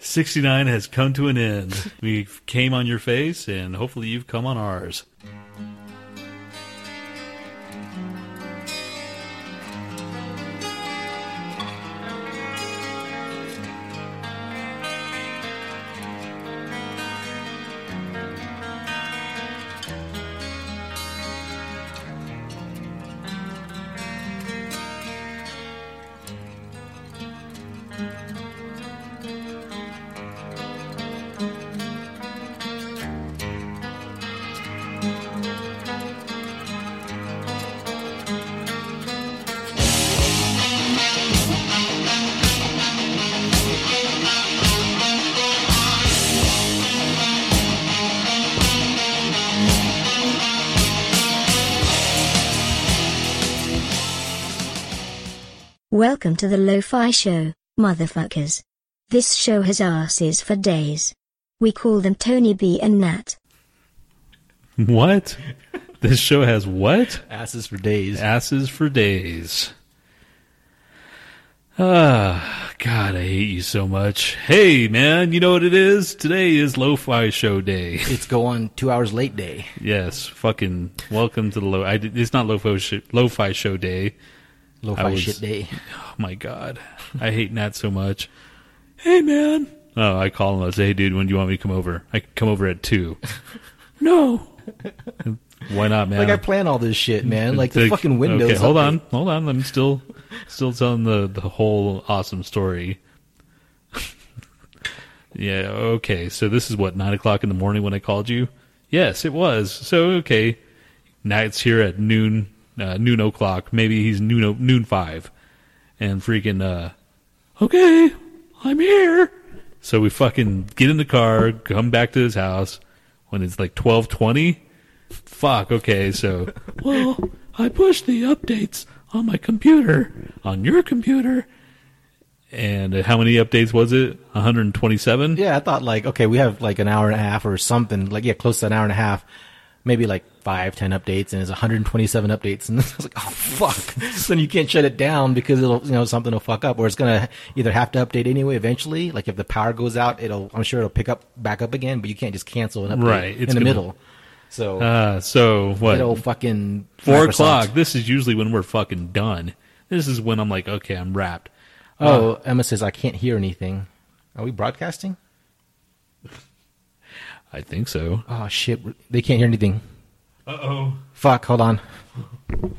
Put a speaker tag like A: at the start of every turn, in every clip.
A: 69 has come to an end. We came on your face, and hopefully you've come on ours.
B: Welcome to the Lo-Fi Show, motherfuckers. This show has asses for days. We call them Tony B and Nat.
A: What? this show has what?
C: Asses for days.
A: Asses for days. Ah, God, I hate you so much. Hey, man, you know what it is? Today is Lo-Fi Show Day.
C: It's going two hours late day.
A: Yes, fucking welcome to the Lo. I, it's not Lo-Fi, sh- Lo-Fi Show Day. I
C: Lo-fi
A: was-
C: shit day.
A: Oh my god, I hate Nat so much. Hey man. Oh, I call him. I say, hey dude, when do you want me to come over? I come over at two. no. Why not, man?
C: Like I plan all this shit, man. Like the
A: Like,
C: fucking windows.
A: Okay, hold
C: update.
A: on, hold on. I'm still, still telling the the whole awesome story. yeah. Okay. So this is what nine o'clock in the morning when I called you. Yes, it was. So okay, Nat's here at noon, uh, noon o'clock. Maybe he's noon noon five, and freaking. uh Okay, I'm here. So we fucking get in the car, come back to his house when it's like twelve twenty. Fuck. Okay. So, well, I pushed the updates on my computer, on your computer, and how many updates was it? One hundred and twenty-seven.
C: Yeah, I thought like okay, we have like an hour and a half or something. Like yeah, close to an hour and a half. Maybe like five, ten updates, and it's 127 updates, and I was like, oh fuck. then you can't shut it down because it'll, you know, something will fuck up, or it's gonna either have to update anyway eventually. Like if the power goes out, it'll, I'm sure it'll pick up back up again, but you can't just cancel an update
A: Right,
C: in the
A: gonna-
C: middle. So
A: Uh, so what?
C: it'll fucking
A: Four
C: Microsoft-
A: o'clock. This is usually when we're fucking done. This is when I'm like, okay, I'm wrapped.
C: Oh, Emma says I can't hear anything. Are we broadcasting?
A: I think so.
C: Oh shit, they can't hear anything.
A: Uh oh.
C: Fuck, hold on.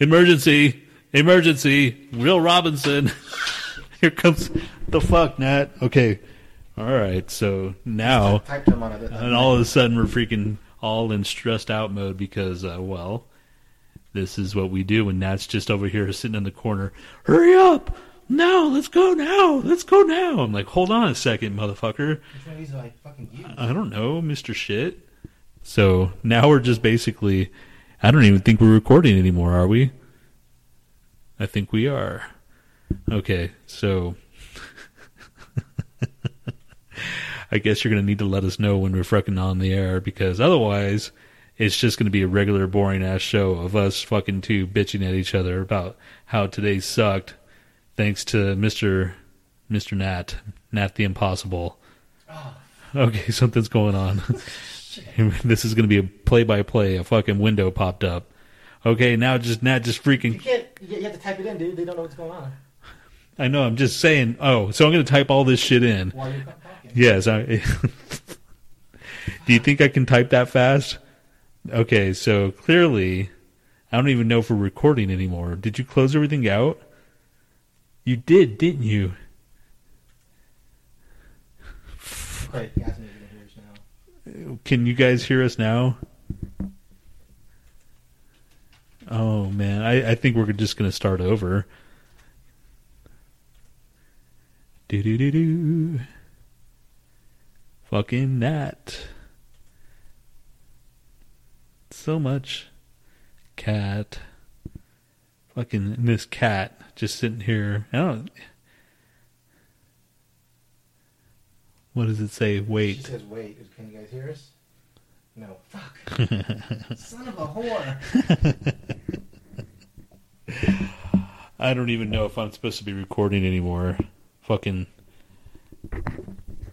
A: Emergency! Emergency! Will Robinson! Here comes the fuck, Nat. Okay. All right. So now,
C: Type them on it.
A: and all of a sudden, we're freaking all in stressed out mode because, uh, well, this is what we do when Nat's just over here sitting in the corner. Hurry up! Now, let's go now! Let's go now! I'm like, hold on a second, motherfucker. Which one of these do I fucking use? I don't know, Mr. Shit. So now we're just basically, I don't even think we're recording anymore, are we? I think we are. Okay, so I guess you're going to need to let us know when we're fucking on the air because otherwise it's just going to be a regular boring ass show of us fucking two bitching at each other about how today sucked thanks to Mr. Mr. Nat, Nat the Impossible. Ah. Okay, something's going on. this is going to be a play by play. A fucking window popped up. Okay, now just Nat just freaking You
C: can't. You have to type it in, dude. They don't know what's going on.
A: I know. I'm just saying. Oh, so I'm going to type all this shit in.
C: While you're talking.
A: Yes. I, do you think I can type that fast? Okay. So clearly, I don't even know if we're recording anymore. Did you close everything out? You did, didn't you?
C: Right, you guys need hear us now.
A: Can you guys hear us now? Oh man, I, I think we're just going to start over. Do do do do. Fucking Nat. So much cat. Fucking Miss Cat just sitting here. I don't. What does it say? Wait.
C: She says, "Wait, can you guys hear us?" No. Fuck. Son of a whore.
A: I don't even know if I'm supposed to be recording anymore. Fucking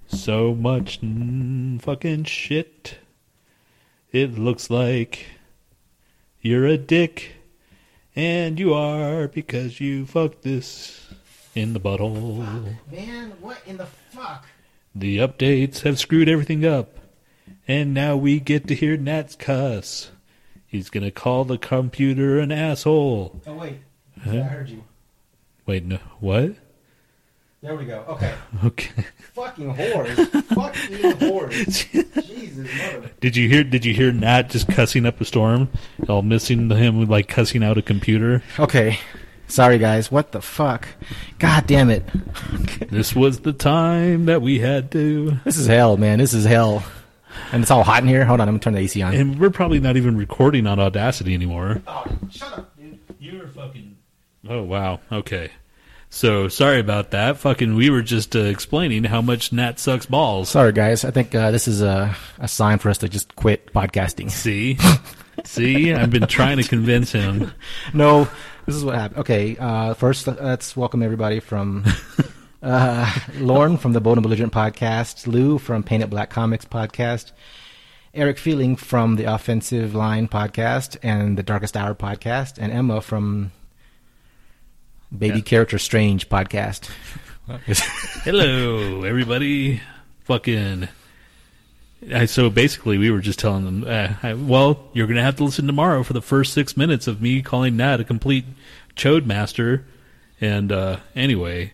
A: So much mm, fucking shit. It looks like you're a dick. And you are because you fucked this in the butthole.
C: Man, what in the fuck?
A: The updates have screwed everything up. And now we get to hear Nat's cuss. He's gonna call the computer an asshole.
C: Oh wait,
A: Huh?
C: I heard you.
A: Wait, no, what?
C: There we go. Okay.
A: Okay.
C: Fucking whores. Fucking whores. Jesus, mother.
A: Did you hear? Did you hear Nat just cussing up a storm? All missing him like cussing out a computer.
C: Okay. Sorry, guys. What the fuck? God damn it.
A: This was the time that we had to,
C: This is hell, man. This is hell. And it's all hot in here. Hold on, I'm gonna turn the AC on.
A: and we're probably not even recording on Audacity anymore.
C: Oh, shut up, dude.
A: You're fucking. Oh wow. Okay. So sorry about that. Fucking, we were just uh, explaining how much Nat sucks balls.
C: Sorry, guys. I think uh, this is a, a sign for us to just quit podcasting.
A: See, see, I've been trying to convince him.
C: No, this is what happened. Okay, uh, first uh, let's welcome everybody from uh, Lauren from the Bold and Belligerent podcast, Lou from Painted Black Comics podcast, Eric Feeling from the Offensive Line podcast and the Darkest Hour podcast, and Emma from Baby
A: Yeah.
C: Character Strange podcast.
A: Hello, everybody. Fucking. I, so basically, we were just telling them, uh, I, well, you're going to have to listen tomorrow for the first six minutes of me calling Nat a complete chode master. And uh, anyway,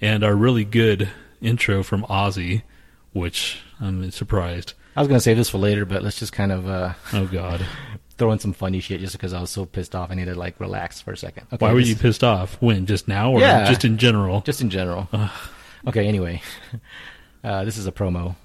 A: and our really good intro from Ozzy, which I'm surprised.
C: I was gonna save this for later, but let's just kind of uh,
A: Oh, God.
C: throw in some funny shit just because I was so pissed off. I need to like relax for a second. Okay,
A: Why were
C: this-
A: you pissed off? When? Just now? Or
C: Yeah.
A: just in general?
C: Just in general. okay, anyway. Uh, this is a promo.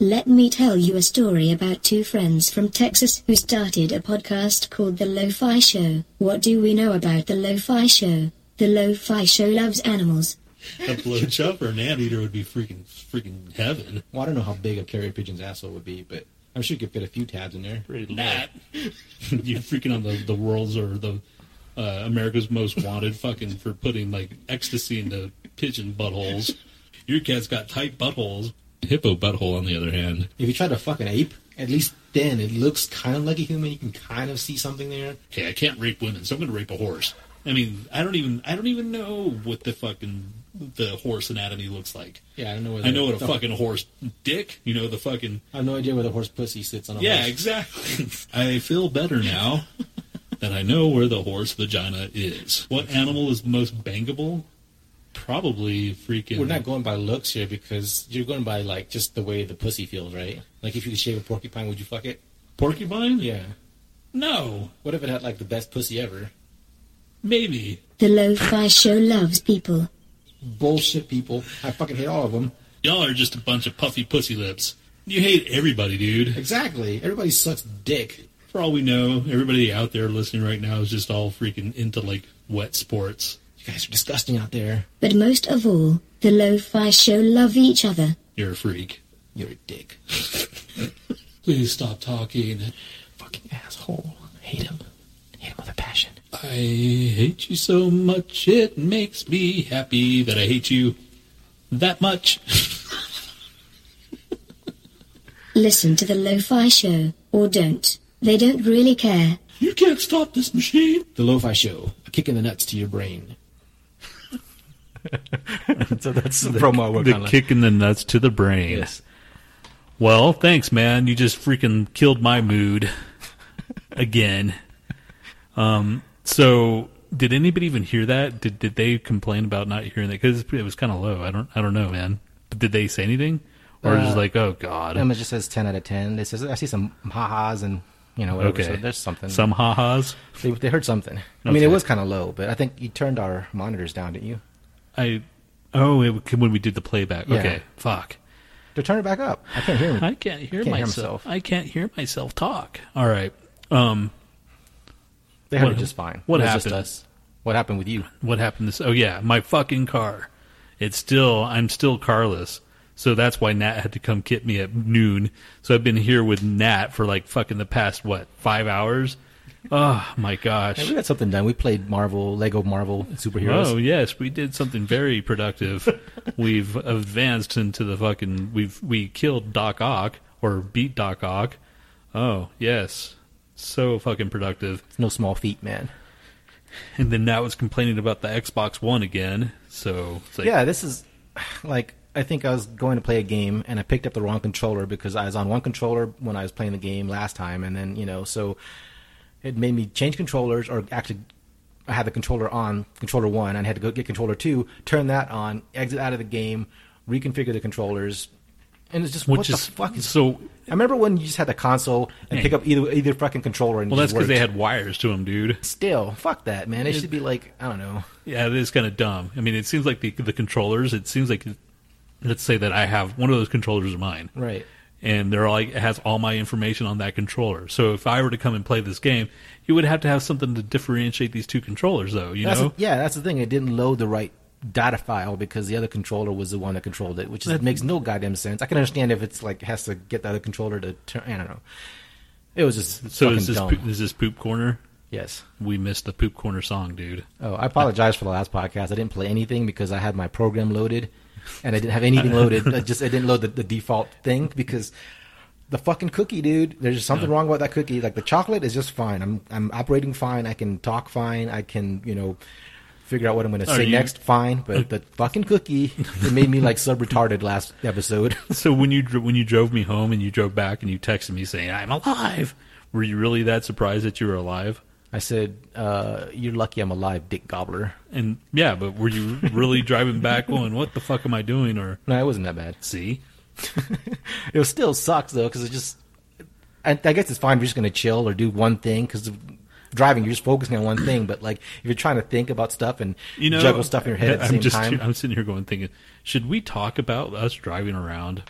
B: Let me tell you a story about two friends from Texas who started a podcast called The Lo-Fi Show. What do we know about The Lo-Fi Show? The Lo-Fi Show loves animals.
A: a blowjob or an anteater would be freaking, freaking heaven.
C: Well, I don't know how big a carrier pigeon's asshole would be, but I'm sure you could fit a few tabs in there.
A: Nat, you're freaking on the the world's or the uh, America's most wanted fucking for putting like ecstasy into pigeon buttholes. Your cat's got tight buttholes. Hippo butthole, on the other hand.
C: If you try to fuck an ape, at least then it looks kind of like a human. You can kind of see something there.
A: Okay, I can't rape women, so I'm gonna rape a horse. I mean, I don't even I don't even know what the fucking the horse anatomy looks like.
C: Yeah, I don't know. Where
A: I know what a
C: the-
A: fucking horse dick. You know the fucking
C: I have no idea where the horse pussy sits on a
A: Yeah,
C: horse.
A: Yeah, exactly. I feel better now that I know where the horse vagina is. What animal is the most bangable? Probably freaking.
D: We're not going by looks here because you're going by like just the way the pussy feels, right? Like if you could shave a porcupine, would you fuck it?
A: porcupine.
D: Yeah.
A: No,
D: What if it had like the best pussy ever?
A: Maybe.
B: The Lo-Fi Show loves people.
D: Bullshit, people. I fucking hate all of them.
A: Y'all are just a bunch of puffy pussy lips. You hate everybody, dude.
D: Exactly. Everybody sucks dick.
A: For all we know, everybody out there listening right now is just all freaking into like wet sports.
D: You guys are disgusting out there.
B: But most of all, the Lo-Fi Show love each other.
A: You're a freak.
D: You're a dick.
A: Please stop talking.
D: fucking asshole. Hate him. Hate him with a passion.
A: I hate you so much, it makes me happy that I hate you that much.
B: Listen to the Lo-Fi Show, or don't. They don't really care.
A: You can't stop this machine.
D: The Lo-Fi Show. A kick in the nuts to your brain.
C: so that's the promo we're
A: The
C: kind of
A: kick in the nuts to the brain.
C: Yes.
A: Well, thanks, man. You just freaking killed my mood again. Um. So, did anybody even hear that? Did Did they complain about not hearing that? Because it was kind of low. I don't. I don't know, man. But did they say anything, or just
C: Uh,
A: like, oh god,
C: Emma just says ten out of ten. It says I see some ha-has and you know whatever.
A: okay,
C: So there's something.
A: Some ha-has.
C: They, they heard something. I mean, it was kind of low, but I think you turned our monitors down, didn't you?
A: I. Oh, it, when we did the playback.
C: Yeah.
A: Okay. Fuck.
C: To turn it back up. I can't hear.
A: I can't hear
C: Can't hear
A: myself. I can't hear myself talk. All right. Um.
C: They heard
A: What-
C: it just fine.
A: what happened?
C: Just us. What happened with you?
A: what happened this oh yeah my fucking car it's still i'm still carless so that's why nat had to come get me at noon so i've been here with nat for like fucking the past what five hours Oh my gosh.
C: Hey, we got something done. We played Marvel, Lego Marvel superheroes.
A: Oh yes, we did something very productive. we've advanced into the fucking. We've we killed Doc Ock or beat Doc Ock. Oh yes, so fucking productive.
C: It's no small feat, man.
A: And then now it's complaining about the Xbox One again. So it's like,
C: yeah, this is like I think I was going to play a game and I picked up the wrong controller because I was on one controller when I was playing the game last time, and then you know so it made me change controllers or actually. I had the controller on controller one, and I had to go get controller two, turn that on, exit out of the game, reconfigure the controllers, and it's just
A: which
C: what
A: is
C: the fuck is
A: so.
C: I remember when you just had the console and
A: Hey.
C: pick up either either fucking controller and
A: Well, that's because they had wires to them, dude.
C: Still, fuck that, man. It should be like I don't know.
A: Yeah, it is kind of dumb. I mean, it seems like the the controllers. It seems like, let's say that I have one of those controllers of mine,
C: Right.
A: and they're like it has all my information on that controller. So if I were to come and play this game, you would have to have something to differentiate these two controllers, though. You
C: That's
A: know,
C: the- yeah, that's the thing. It didn't load the right data file because the other controller was the one that controlled it, which is,
A: That-
C: makes no goddamn sense. I can understand if it's like has to get the other controller to turn. I don't know. It was just
A: so is this
C: dumb.
A: poop, is this poop corner?
C: yes.
A: We missed the poop corner song, dude.
C: Oh, I apologize for the last podcast. I didn't play anything because I had my program loaded, and I didn't have anything loaded. I just I didn't load the, the default thing because the fucking cookie, dude. There's just something
A: Yeah.
C: wrong about that cookie. Like the chocolate is just fine. I'm I'm operating fine. I can talk fine. I can you know figure out what I'm going to say
A: you-
C: next. Fine, but the fucking cookie it made me like sub retarded last episode.
A: So when you when you drove me home and you drove back and you texted me saying I'm alive, were you really that surprised that you were alive?
C: I said, uh, "You're lucky I'm alive, Dick Gobbler."
A: And yeah, but were you really driving back going, "What the fuck am I doing?" Or
C: No, it wasn't that bad.
A: see,
C: it still sucks though because it just I, I guess it's fine if you're just going to chill or do one thing because driving you're just focusing on one thing but like if you're trying to think about stuff and
A: you know,
C: juggle stuff in your head at the
A: I'm
C: same
A: just
C: time
A: I'm sitting here going thinking, should we talk about us driving around?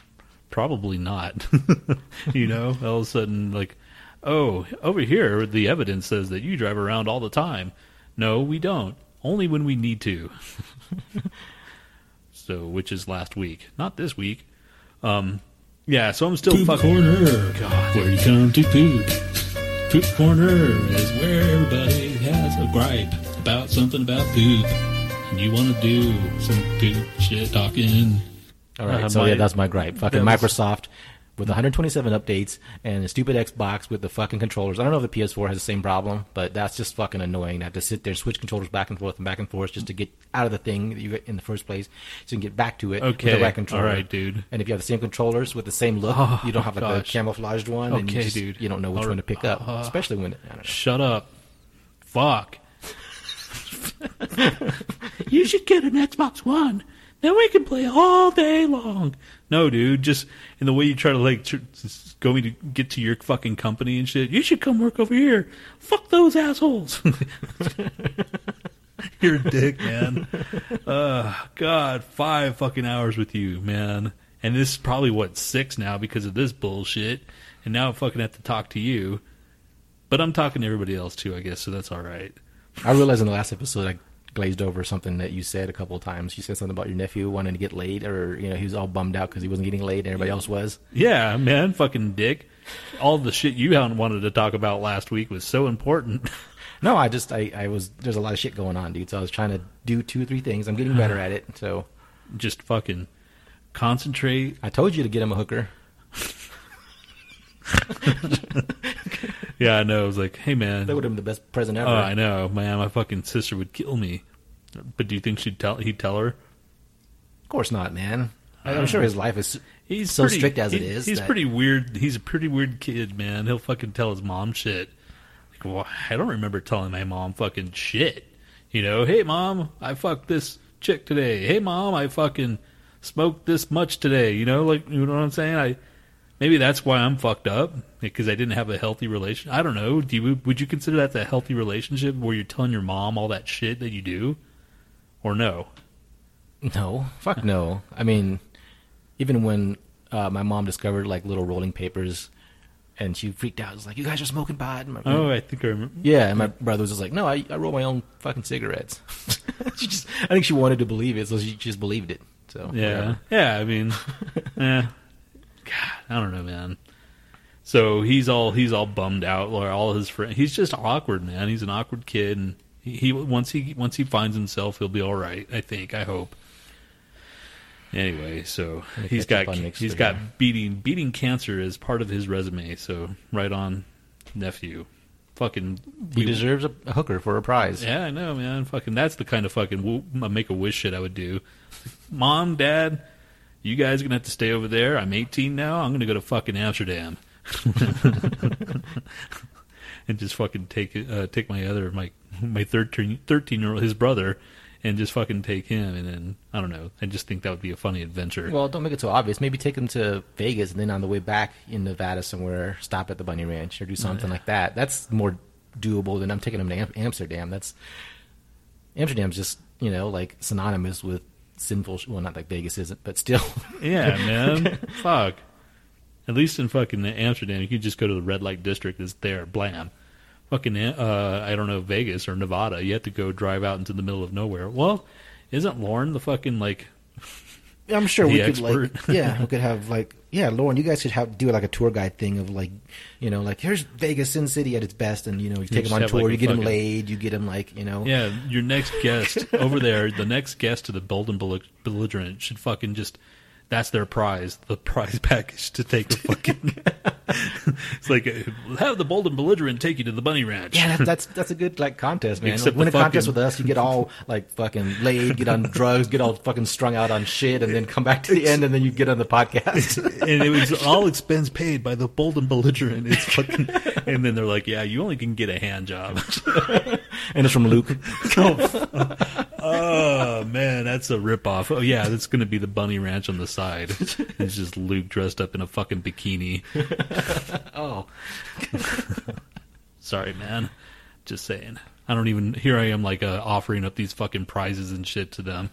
A: Probably not. you know, all of a sudden like, oh, over here the evidence says that you drive around all the time. No, we don't. Only when we need to. so, which is last week, not this week. Um, yeah. So I'm still
E: Poop
A: fucking.
E: Corner,
A: God.
E: where you come to poop. Poop Corner is where everybody has a gripe about something about poop. And you want to do some poop shit talking.
C: all right
A: Uh,
C: so
A: my-
C: yeah that's my gripe fucking
A: that was-
C: Microsoft with 127 updates and a stupid Xbox with the fucking controllers I don't know if the PS4 has the same problem but that's just fucking annoying I have to sit there and switch controllers back and forth and back and forth just to get out of the thing that you get in the first place so you can get back to it with
A: Okay,
C: the right controller
A: all right, dude.
C: and if you have the same controllers with the same look
A: Oh,
C: you don't have like the
A: gosh.
C: camouflaged one and you just-
A: dude.
C: you don't know which
A: All
C: one to pick up
A: uh,
C: especially when I don't know.
A: Shut up. Fuck. you should get an Xbox One. Then we can play all day long. No, dude, just in the way you try to like tr- going to get to your fucking company and shit. You should come work over here. Fuck those assholes. You're a dick, man. Uh, God, five fucking hours with you, man. And this is probably what six now because of this bullshit. And now I fucking have to talk to you. But I'm talking to everybody else too, I guess, so that's all right.
C: I realized in the last episode I glazed over something that you said a couple of times. You said something about your nephew wanting to get laid, or you know he was all bummed out because he wasn't getting laid, and everybody else was.
A: Yeah, man, fucking dick. All the shit you wanted to talk about last week was so important.
C: No, I just I, I was there's a lot of shit going on, dude. So I was trying to do two or three things. I'm getting better at it. So
A: Just fucking concentrate.
C: I told you to get him a hooker.
A: Yeah, I know. I was like, hey, man.
C: That would have been the best present oh, ever.
A: Oh, I know, man. My fucking sister would kill me. But do you think she'd tell? He'd tell her?
C: Of course not, man. I- I'm sure his life is
A: He's
C: so
A: pretty,
C: strict as it
A: he-
C: is.
A: He's
C: that-
A: pretty weird. He's a pretty weird kid, man. He'll fucking tell his mom shit. Like, well, I don't remember telling my mom fucking shit. You know, hey mom, I fucked this chick today. Hey mom, I fucking smoked this much today. You know, like you know what I'm saying? I maybe that's why I'm fucked up because I didn't have a healthy relation. I don't know. Do you would you consider that a healthy relationship where you're telling your mom all that shit that you do, or no?
C: No, fuck no. I mean, even when uh, my mom discovered like little rolling papers, and she freaked out. Was like, "You guys are smoking pot." My-
A: Oh, I think I remember.
C: yeah. And my brother was just like, "No, I, I roll my own fucking cigarettes." she just, I think she wanted to believe it, so she just believed it. So
A: Yeah,
C: whatever.
A: yeah. I mean, eh. God, I don't know, man. So he's all he's all bummed out. Or all his friends, he's just awkward, man. He's an awkward kid, and he, once he once he finds himself, he'll be all right. I think. I hope. Anyway, so he's got
C: up on Nick's
A: he's got beating beating cancer as part of his resume. So right on, nephew. Fucking
C: He deserves a, a hooker for a prize.
A: yeah, I know, man. Fucking, that's the kind of fucking make a wish shit I would do. Mom, Dad, you guys are gonna have to stay over there. I'm 18 now. I'm gonna go to fucking Amsterdam, and just fucking take uh, take my other my my 13 13 year old his brother, and just fucking take him, and then I don't know. I just think that would be a funny adventure.
C: Well, don't make it so obvious. Maybe take him to Vegas and then on the way back in Nevada somewhere, stop at the Bunny Ranch or do something like that. That's more doable than I'm taking him to Am- Amsterdam. That's Amsterdam's just you know like synonymous with sinful. Sh- well, not like Vegas isn't, but still.
A: Yeah, man. Fuck. At least in fucking Amsterdam, you could just go to the red light district. It's there. Blam. Fucking, uh, I don't know, Vegas or Nevada. You have to go drive out into the middle of nowhere. Well, isn't Lauren the fucking like?
C: I'm sure we could like yeah, we could have like yeah, Lauren, you guys should have do like a tour guide thing of like you know like here's Vegas Sin City at its best, and you know you take him on tour,
A: like,
C: you get
A: fucking-
C: laid, you get them like you know
A: Yeah, your next guest over there, the next guest to the Bold and Belli- Belligerent should fucking just. That's their prize, the prize package to take the fucking. it's like have the Bold and Belligerent take you to the Bunny Ranch.
C: Yeah, that, that's that's a good like contest, man.
A: Except
C: Win a contest with us, you get all like fucking laid, get on drugs, get all fucking strung out on shit, and then come back to the end, and then you get on the podcast.
A: and it was all expense paid by the Bold and Belligerent. It's fucking, and then they're like, "Yeah, you only can get a hand job."
C: and it's from Luke.
A: Oh, oh man, that's a ripoff. Oh yeah, that's gonna be the Bunny Ranch on the side. It's just Luke dressed up in a fucking bikini.
C: Oh,
A: Sorry, man. Just saying. I don't even. Here I am, like uh, offering up these fucking prizes and shit to them.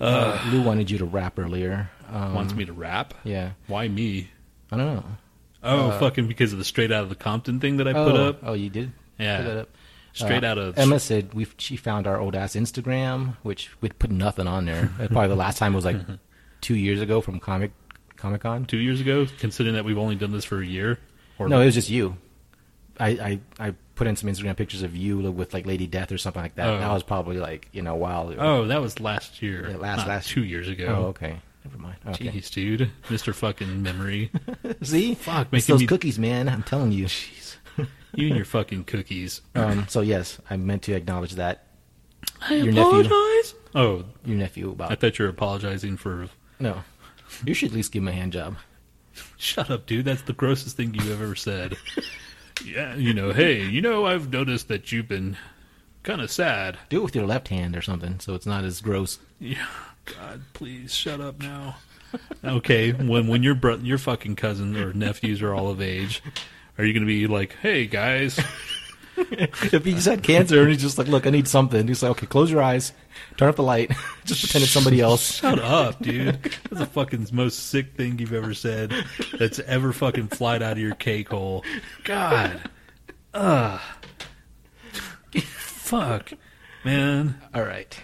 C: uh, Lou wanted you to rap earlier. Um,
A: Wants me to rap.
C: Yeah,
A: Why me?
C: I don't know.
A: Oh, fucking because of the straight out of the Compton thing that I
C: oh,
A: put up.
C: Oh, you did.
A: Yeah.
C: Put that up.
A: Straight
C: Uh,
A: out of
C: Emma said we she found our old ass Instagram, which we'd put nothing on there. Uh, Probably the last time was like two years ago from Comic Comic Con.
A: two years ago. Considering that we've only done this for a year. Or
C: No, it was just you. I, I I put in some Instagram pictures of you with like Lady Death or something like that.
A: Oh.
C: That was probably like you know a while. ago.
A: Oh, that was last year.
C: Yeah, last- last-
A: two years ago.
C: Oh, okay. Never mind. Okay.
A: Jeez, dude, Mister fucking memory.
C: See,
A: Fuck,
C: it's those
A: me-
C: cookies, man. I'm telling you.
A: Jeez, you and your fucking cookies.
C: Um, so yes, I meant to acknowledge that
A: I
C: Your nephew.
A: apologize. Oh,
C: your nephew about
A: I thought you were apologizing for.
C: no. You should at least give him a hand job.
A: Shut up, dude. That's the grossest thing you've ever said. yeah, you know. Hey, you know, I've noticed that you've been kind of sad.
C: Do it with your left hand or something, so it's not as gross.
A: Yeah. God, please shut up now. okay, when when your bro- your fucking cousins or nephews are all of age, are you going to be like, "Hey guys,
C: if he just had cancer and he's just like, look, I need something. He's like, okay, close your eyes, turn up the light, just pretend it's somebody else.
A: shut up, dude. That's the fucking most sick thing you've ever said. That's ever fucking flied out of your cake hole. God, ugh, fuck, man.
C: All right.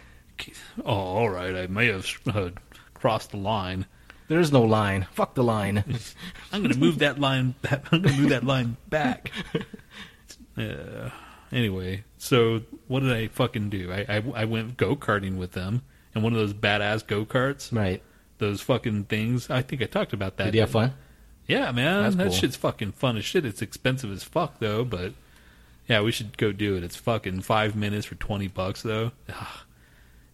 A: Oh, all right. I may have uh, crossed the line.
C: There's no line. Fuck the line.
A: I'm going to move that line. Back. I'm going to move that line back. Uh, anyway, so what did I fucking do? I I, I went go karting with them, and one of those badass go karts,
C: right.
A: those fucking things. I think I talked about that.
C: Did you have fun?
A: Yeah, man,
C: That's
A: that
C: cool.
A: shit's fucking fun as shit. It's expensive as fuck though, but yeah, we should go do it. It's fucking five minutes for twenty bucks though. Ugh,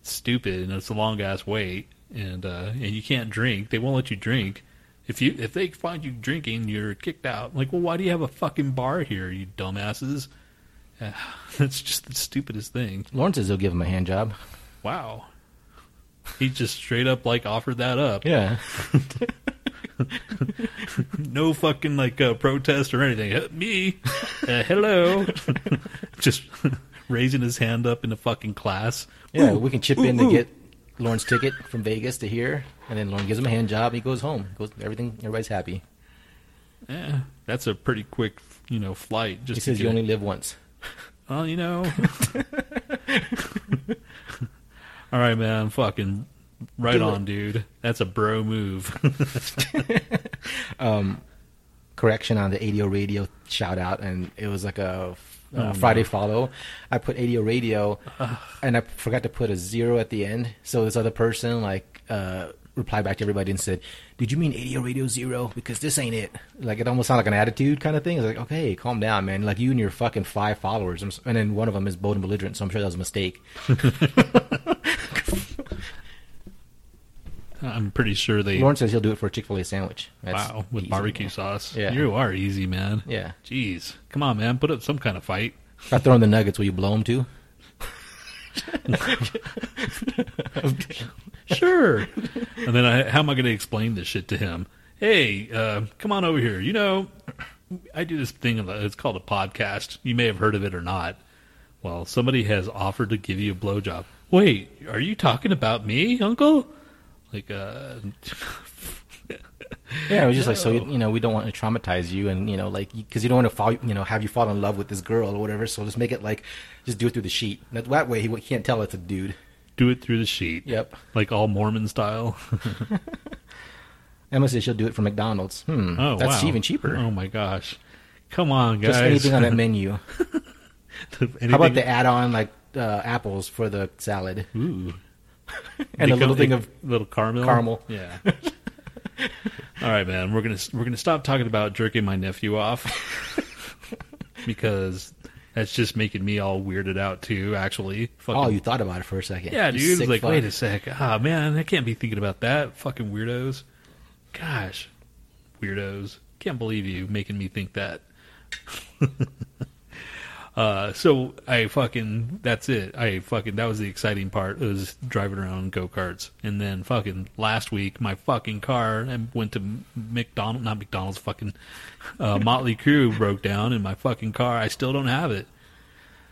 A: stupid, and it's a long ass wait, and uh, and you can't drink. They won't let you drink. If you if they find you drinking, you're kicked out. Like, well, why do you have a fucking bar here, you dumbasses? Uh, that's just the stupidest thing.
C: Lauren says he'll give him a hand job.
A: Wow. He just straight up like offered that up.
C: Yeah.
A: no fucking like uh, protest or anything. Uh, me, uh, hello, just raising his hand up in the fucking class.
C: Yeah,
A: Ooh,
C: we can chip
A: ooh,
C: in to
A: ooh.
C: get Lauren's ticket from Vegas to here, and then Lauren gives him a hand job. He goes home. He Goes everything. Everybody's happy.
A: Yeah, that's a pretty quick, you know, flight. Just
C: He says you
A: it.
C: only live once.
A: Well, you know. All right, man. Fucking right
C: Do
A: on,
C: it.
A: dude. That's a bro move.
C: um, correction on the ADO radio shout out, and it was like a uh, Friday follow. I put ADO radio, and I forgot to put a zero at the end. So this other person like uh, replied back to everybody and said, "Did you mean ADO radio zero? Because this ain't it." Like it almost sounded like an attitude kind of thing. It's like, okay, calm down, man. Like you and your fucking five followers, and then one of them is bold and belligerent. So I'm sure that was a mistake.
A: I'm pretty sure they.
C: Lauren says he'll do it for a Chick Fil A sandwich. That's
A: wow, with
C: easy,
A: barbecue
C: man.
A: sauce.
C: Yeah.
A: You are easy, man.
C: Yeah.
A: Jeez. Come on, man. Put up some kind of fight.
C: If I throw in the nuggets, will you blow them too?
A: Sure. and then I, how am I going to explain this shit to him? Hey, uh, come on over here. You know, I do this thing. It's called a podcast. You may have heard of it or not. Well, somebody has offered to give you a blowjob. Wait, are you talking about me, Uncle? Like, uh,
C: Yeah, it was just like so. You know, we don't want to traumatize you, and you know, like because you don't want to fall, you know, have you fall in love with this girl or whatever. So just make it like, just do it through the sheet. That, that way, he can't tell it's a dude.
A: do it through the sheet.
C: Yep.
A: Like all Mormon style.
C: Emma says she'll do it from McDonald's. Hmm.
A: Oh,
C: that's
A: wow.
C: even cheaper.
A: Oh my gosh. Come on, guys.
C: just anything on that menu.
A: Anything-
C: How about the add-on like uh, apples for the salad
A: Ooh.
C: and a little thing of
A: little caramel.
C: caramel.
A: Yeah. All right, man. We're gonna we're gonna stop talking about jerking my nephew off because that's just making me all weirded out too. Actually, Fucking,
C: Oh, you thought about it for a second.
A: yeah,
C: You
A: dude.
C: Sick
A: like,
C: fuck.
A: wait a sec. Ah, man, I can't be thinking about that. Fucking weirdos. Gosh, weirdos. Can't believe you making me think that. Uh, so I fucking that's it. I fucking that was the exciting part. It was driving around go karts, and then fucking last week my fucking car and went to McDonald, not McDonald's, fucking uh, Motley Crue broke down, and my fucking car I still don't have it.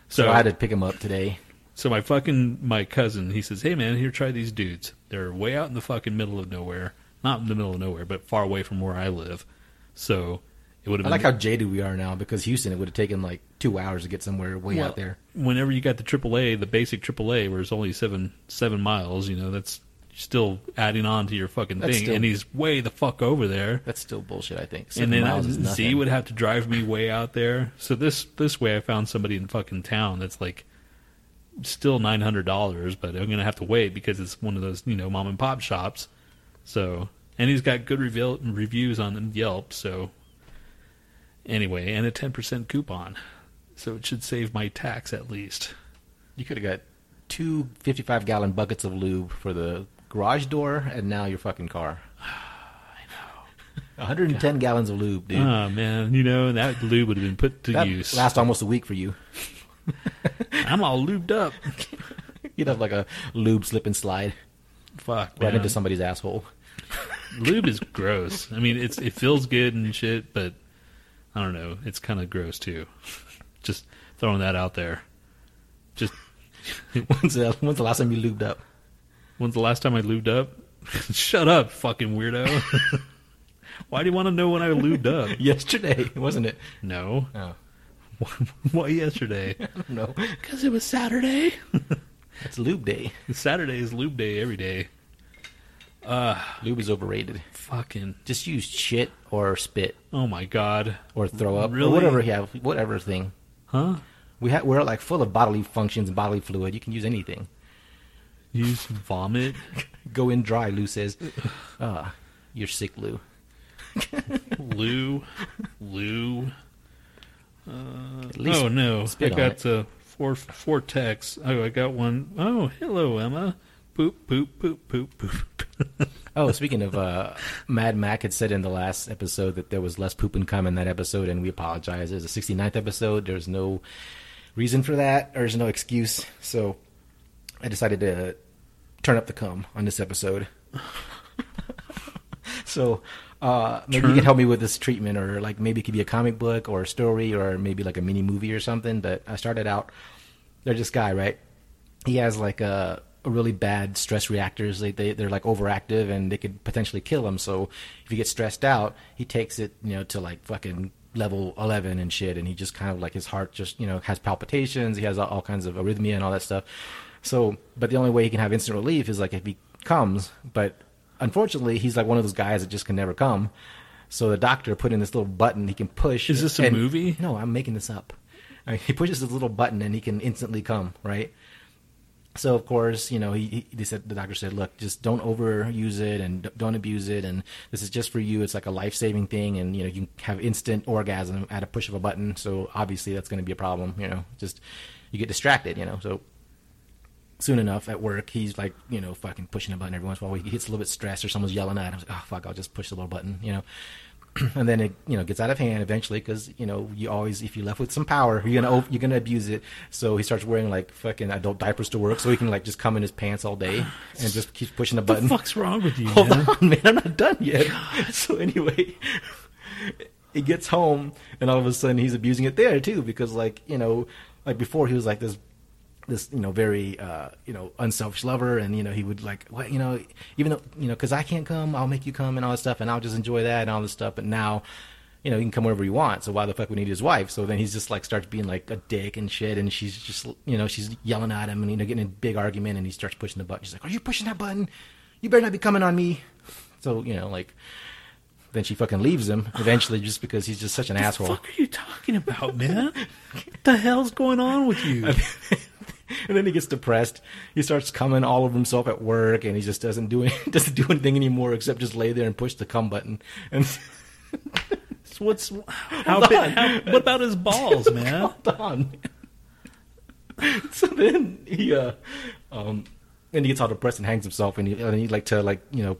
C: So
A: So
C: I had to pick him up today.
A: so my fucking my cousin, he says, "Hey man, here try these dudes. They're way out in the fucking middle of nowhere, not in the middle of nowhere, but far away from where I live." So it would have
C: I
A: been
C: like how jaded we are now because Houston, it would have taken like two hours to get somewhere way
A: Well,
C: out there.
A: Whenever you got the AAA, the basic AAA, where it's only seven seven miles, you know, that's still adding on to your fucking
C: That's
A: thing.
C: still-
A: and he's way the fuck over there.
C: That's still bullshit. I think.
A: and then
C: miles
A: Z would have to drive me way out there. So this this way, I found somebody in fucking town that's like still nine hundred dollars, but I'm gonna have to wait because it's one of those you know mom and pop shops. So and he's got good review, reviews on Yelp. So anyway, and a ten percent coupon, so it should save my tax at least.
C: You could have got two 55 gallon buckets of lube for the garage door and now your fucking car. I know. 110 gallons of lube, dude.
A: Oh man, you know that lube would have been put to
C: that
A: use.
C: Last almost a week for you.
A: I'm all lubed up.
C: You'd have like a lube slip and slide
A: Fuck,
C: right
A: man.
C: into somebody's asshole.
A: lube is gross. I mean, it's it feels good and shit, but I don't know. It's kind of gross too. Just throwing that out there. Just
C: when's, the, when's the last time you lubed up?
A: when's the last time I lubed up? Shut up, fucking weirdo. Why do you want to know when I lubed up?
C: Yesterday, wasn't it?
A: No.
C: Oh,
A: Why yesterday?
C: no.
A: Because it was Saturday.
C: It's lube day.
A: Saturday is lube day every day.
C: Lube is overrated.
A: Fucking.
C: Just use shit or spit
A: Oh my god.
C: or throw up
A: Really?
C: or whatever you have, whatever thing.
A: Huh?
C: We ha- we're like full of bodily functions and bodily fluid. You can use anything.
A: Use vomit.
C: Go in dry, Lou says. Ah, you're sick, Lou.
A: Lou. Lou.
C: At least
A: oh no! I
C: spit on
A: got uh, four four texts. Oh, I got one. Oh, hello, Emma. Poop, poop, poop, poop, poop.
C: Oh, speaking of, uh, Mad Mac had said in the last episode that there was less poop and cum in that episode, and we apologize. It's a 69th episode. There's no reason for that. Or there's no excuse. So I decided to turn up the cum on this episode. so uh, maybe
A: Turn-
C: you can help me with this treatment, or like maybe it could be a comic book or a story, or maybe like a mini movie or something. But I started out. There's this guy, right? He has like a really bad stress reactors. They, they they're like overactive and they could potentially kill him. So if he gets stressed out, he takes it you know to like fucking level 11 and shit and he just kind of like his heart just you know has palpitations he has all, all kinds of arrhythmia and all that stuff so but the only way he can have instant relief is like if he comes but unfortunately he's like one of those guys that just can never come So the doctor put in this little button he can push.
A: Is this a
C: and-
A: movie?
C: No, I'm making this up. I mean, he pushes this little button and he can instantly come, right? So of course, you know, he, he said the doctor said, look, just don't overuse it and don't abuse it, and this is just for you. It's like a life saving thing, and you know, you have instant orgasm at a push of a button. So obviously, that's going to be a problem. You know, just you get distracted. You know, so soon enough at work, he's like, you know, fucking pushing a button every once in a while. He gets a little bit stressed or someone's yelling at him. Like, oh fuck, I'll just push the little button. You know. and then it you know gets out of hand eventually because you know you always if you're left with some power you're gonna you're gonna abuse it. So he starts wearing like fucking adult diapers to work so he can like just come in his pants all day and just keeps pushing the
A: What the
C: button.
A: fuck's wrong with you,
C: hold
A: man?
C: on man i'm not done yet. So anyway he gets home and all of a sudden he's abusing it there too because like you know like before he was like this this you know very uh you know unselfish lover. And you know he would like what you know even though you know because i can't come i'll make you come and all this stuff. And i'll just enjoy that and all this stuff. But now you know he can come whenever he wants. So why the fuck would he need his wife? So then he's just like starts being like a dick and shit. And she's just you know she's yelling at him and you know getting a big argument. And he starts pushing the button. She's like are you pushing that button? You better not be coming on me. So you know like then she fucking leaves him eventually just because he's just such an asshole
A: What the fuck are you talking about, man? what the hell's going on with you?
C: and then he gets depressed. He starts coming all over himself at work, and he just doesn't do any, doesn't do anything anymore except just lay there and push the come button. And
A: what's how, big, how what about his balls, man?
C: hold on. so then he, uh, um, then he gets all depressed and hangs himself, and he, and he like to like you know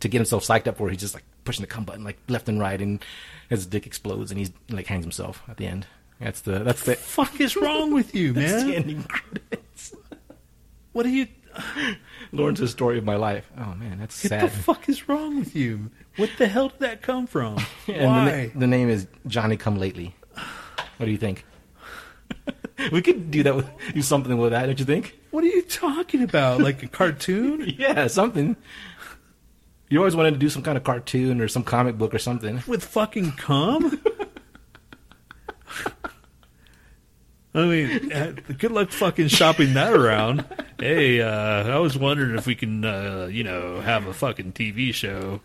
C: to get himself psyched up for. He's just like pushing the come button like left and right, and his dick explodes, and he's like hangs himself at the end. That's the that's the
A: fuck is wrong with you,
C: that's the
A: man?
C: ending credits.
A: What are you?
C: Lauren says story of my life. Oh man, that's
A: What
C: sad.
A: What the fuck is wrong with you? What the hell did that come from?
C: And the,
A: Why?
C: na- the name is Johnny Come Lately. What do you think? we could do that. With, do something with that, don't you think?
A: What are you talking about? Like a cartoon
C: Yeah, something. You always wanted to do some kind of cartoon or some comic book or something.
A: with fucking cum? I mean, uh, good luck fucking shopping that around. Hey, uh, I was wondering if we can, uh, you know, have a fucking TV show.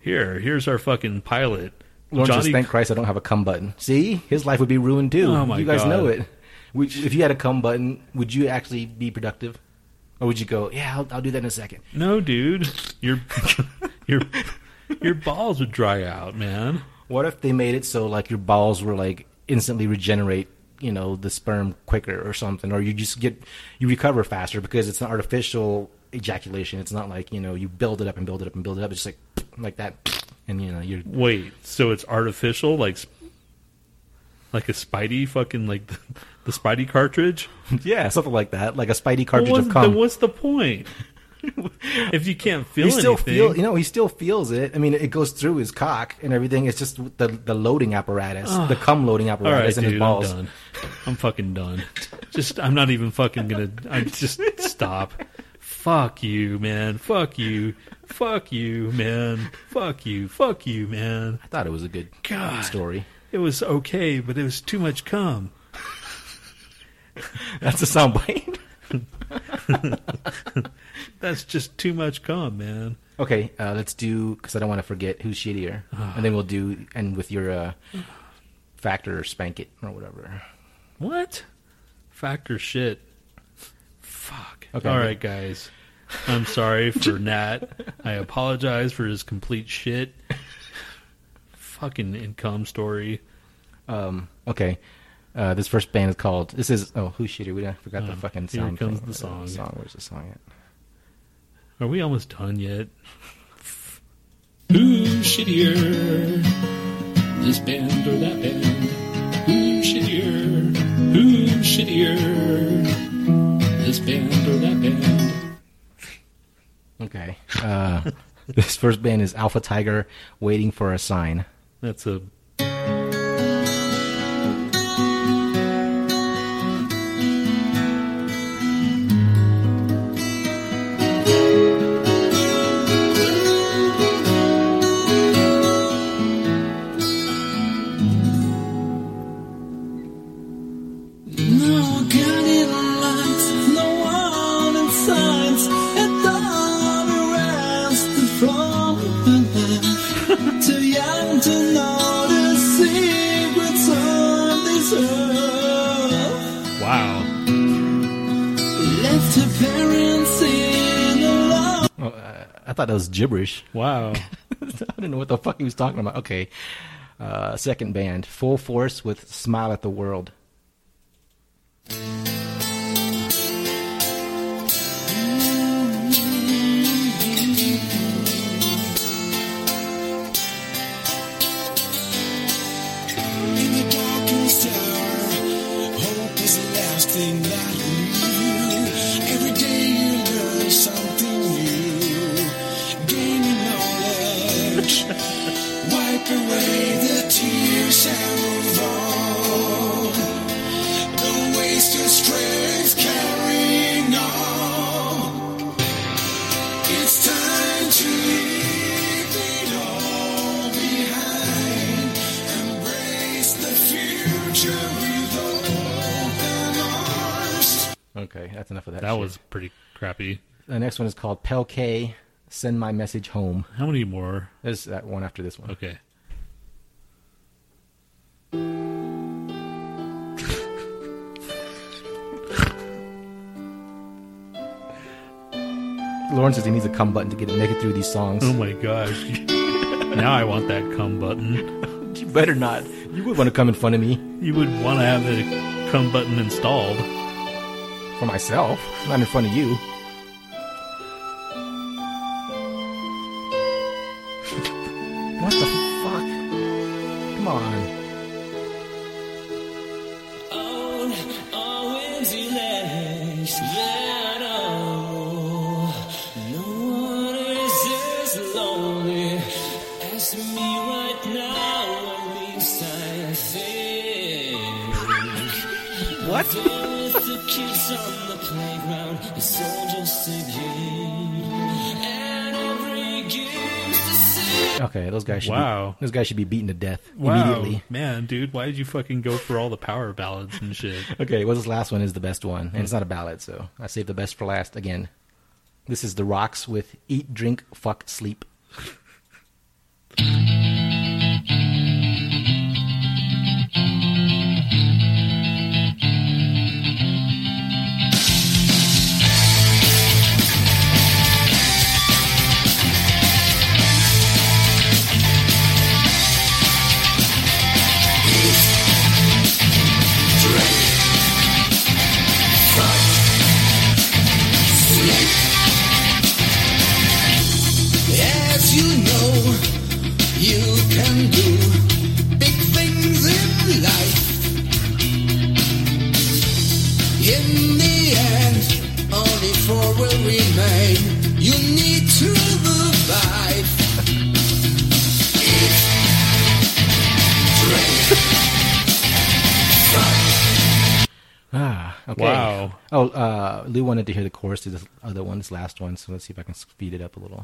A: Here, here's our fucking pilot.
C: Says,
A: Johnny,
C: thank Christ I don't have a come button. See, his life would be ruined too.
A: Oh, my
C: you guys
A: God.
C: know it. Would, if you had a come button, would you actually be productive, or would you go, "Yeah, I'll, I'll do that in a second?
A: no, dude, your your your balls would dry out, man.
C: What if they made it so like your balls were like instantly regenerate, you know, the sperm quicker or something, or you just get you recover faster because it's an artificial ejaculation. It's not like you know you build it up and build it up and build it up. It's just like like that, and you know you're
A: Wait, so it's artificial, like like a Spidey fucking like the, the Spidey cartridge?
C: yeah something like that, like a Spidey cartridge of cum.
A: then what's the point? if you can't feel
C: he still
A: anything,
C: feel you know he still feels it. I mean, it goes through his cock and everything. It's just the the loading apparatus, the cum loading
A: all right,
C: apparatus in his
A: dude, I'm
C: balls.
A: done. I'm fucking done. Just, I'm not even fucking gonna. I just stop. Fuck you, man. Fuck you. Fuck you, man. Fuck you. Fuck you, man.
C: I thought it was a good
A: God.
C: story.
A: It was okay, but it was too much cum.
C: That's a soundbite.
A: That's just too much cum, man.
C: Okay, uh, let's do because I don't want to forget who's shittier, and then we'll do and with your uh, factor or spank it or whatever.
A: What? Factor shit. Fuck.
C: Okay.
A: All right, guys. I'm sorry for Nat. I apologize for his complete shit. Fucking income story.
C: Um, okay, uh, this first band is called. This is oh who's shittier? We I forgot the
A: Um,
C: fucking
A: here
C: sound.
A: comes
C: thing.
A: the song.
C: song. Where's the song at?
A: Are we almost done yet?
E: Who's shittier? This band or that band? Who's shittier? Who's shittier? This band or that band?
C: Okay, uh, this first band is Alpha Tiger, waiting for a sign.
A: That's a.
C: thought that was gibberish.
A: Wow.
C: I didn't know what the fuck he was talking about. Okay. Uh, second band, Full Force with Smile at the World. Okay, that's enough of that.
A: That
C: shit.
A: was pretty crappy.
C: The next one is called Pel K. Send my message home.
A: How many more?
C: There's that one after this one.
A: Okay.
C: Lauren says he needs a come button to get it, make it through these songs.
A: Oh my gosh. now I want that come button.
C: You better not. You would want to come in front of me
A: You would want to have the come button installed.
C: for myself, not in front of you. Okay, those guys should
A: Wow.
C: be, those guys should be beaten to death
A: Wow.
C: immediately.
A: Man, dude, why did you fucking go for all the power ballads and shit?
C: Okay, well, this last one is the best one, and it's not a ballad, so I saved the best for last again. This is The Rocks with Eat, Drink, Fuck, Sleep.
F: will remain. You need to revive. Eat, drink,
C: Ah, okay.
A: Wow.
C: Oh, uh, Lou wanted to hear the chorus to this other one, this last one, so let's see if I can speed it up a little.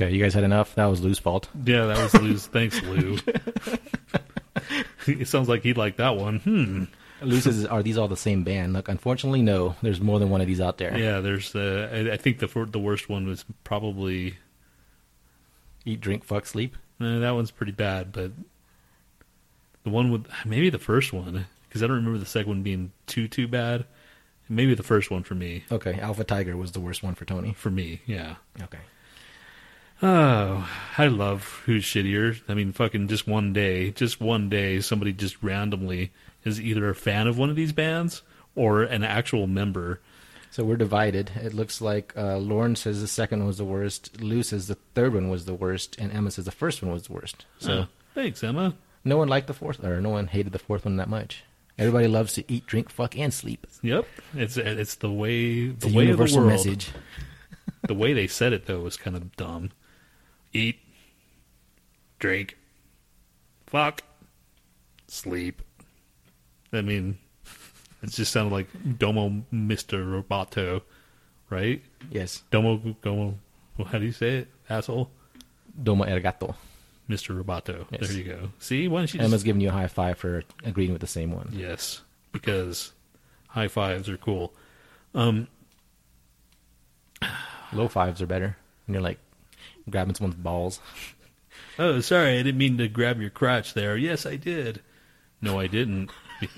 C: Okay, you guys had enough? That was Lou's fault.
A: Yeah, that was Lou's. Thanks, Lou. it sounds like he'd like that one. Hmm.
C: Lou says, are these all the same band? Look, unfortunately, no. There's more than one of these out there.
A: Yeah, there's. Uh, I, I think the the worst one was probably
C: Eat, drink, fuck, sleep.
A: uh, that one's pretty bad, but the one with maybe the first one because I don't remember the second one being too too bad. Maybe the first one for me.
C: Okay, Alpha Tiger was the worst one for Tony.
A: For me, yeah.
C: Okay.
A: Oh, I love who's shittier. I mean, fucking just one day, just one day, somebody just randomly is either a fan of one of these bands or an actual member.
C: So we're divided. It looks like uh, Lauren says the second one was the worst. Lou says the third one was the worst, and Emma says the first one was the worst. So
A: Oh, thanks, Emma.
C: no one liked the fourth, or no one hated the fourth one that much. Everybody loves to eat, drink, fuck, and sleep.
A: Yep, it's it's the way the
C: It's a
A: way of the
C: universal
A: world.
C: message.
A: the way they said it though was kind of dumb. Eat, drink, fuck, sleep. I mean, it just sounded like Domo Mister Roboto, right?
C: Yes,
A: Domo Domo. How do you say it, asshole?
C: Domo arigato.
A: Mister Roboto.
C: Yes.
A: There you go. See, why don't you
C: Emma's
A: just
C: giving you a high five for agreeing with the same one.
A: yes? Because high fives are cool. Um,
C: Low fives are better. And you're like grabbing someone's balls.
A: Oh, sorry, I didn't mean to grab your crotch there. Yes, I did. No, I didn't.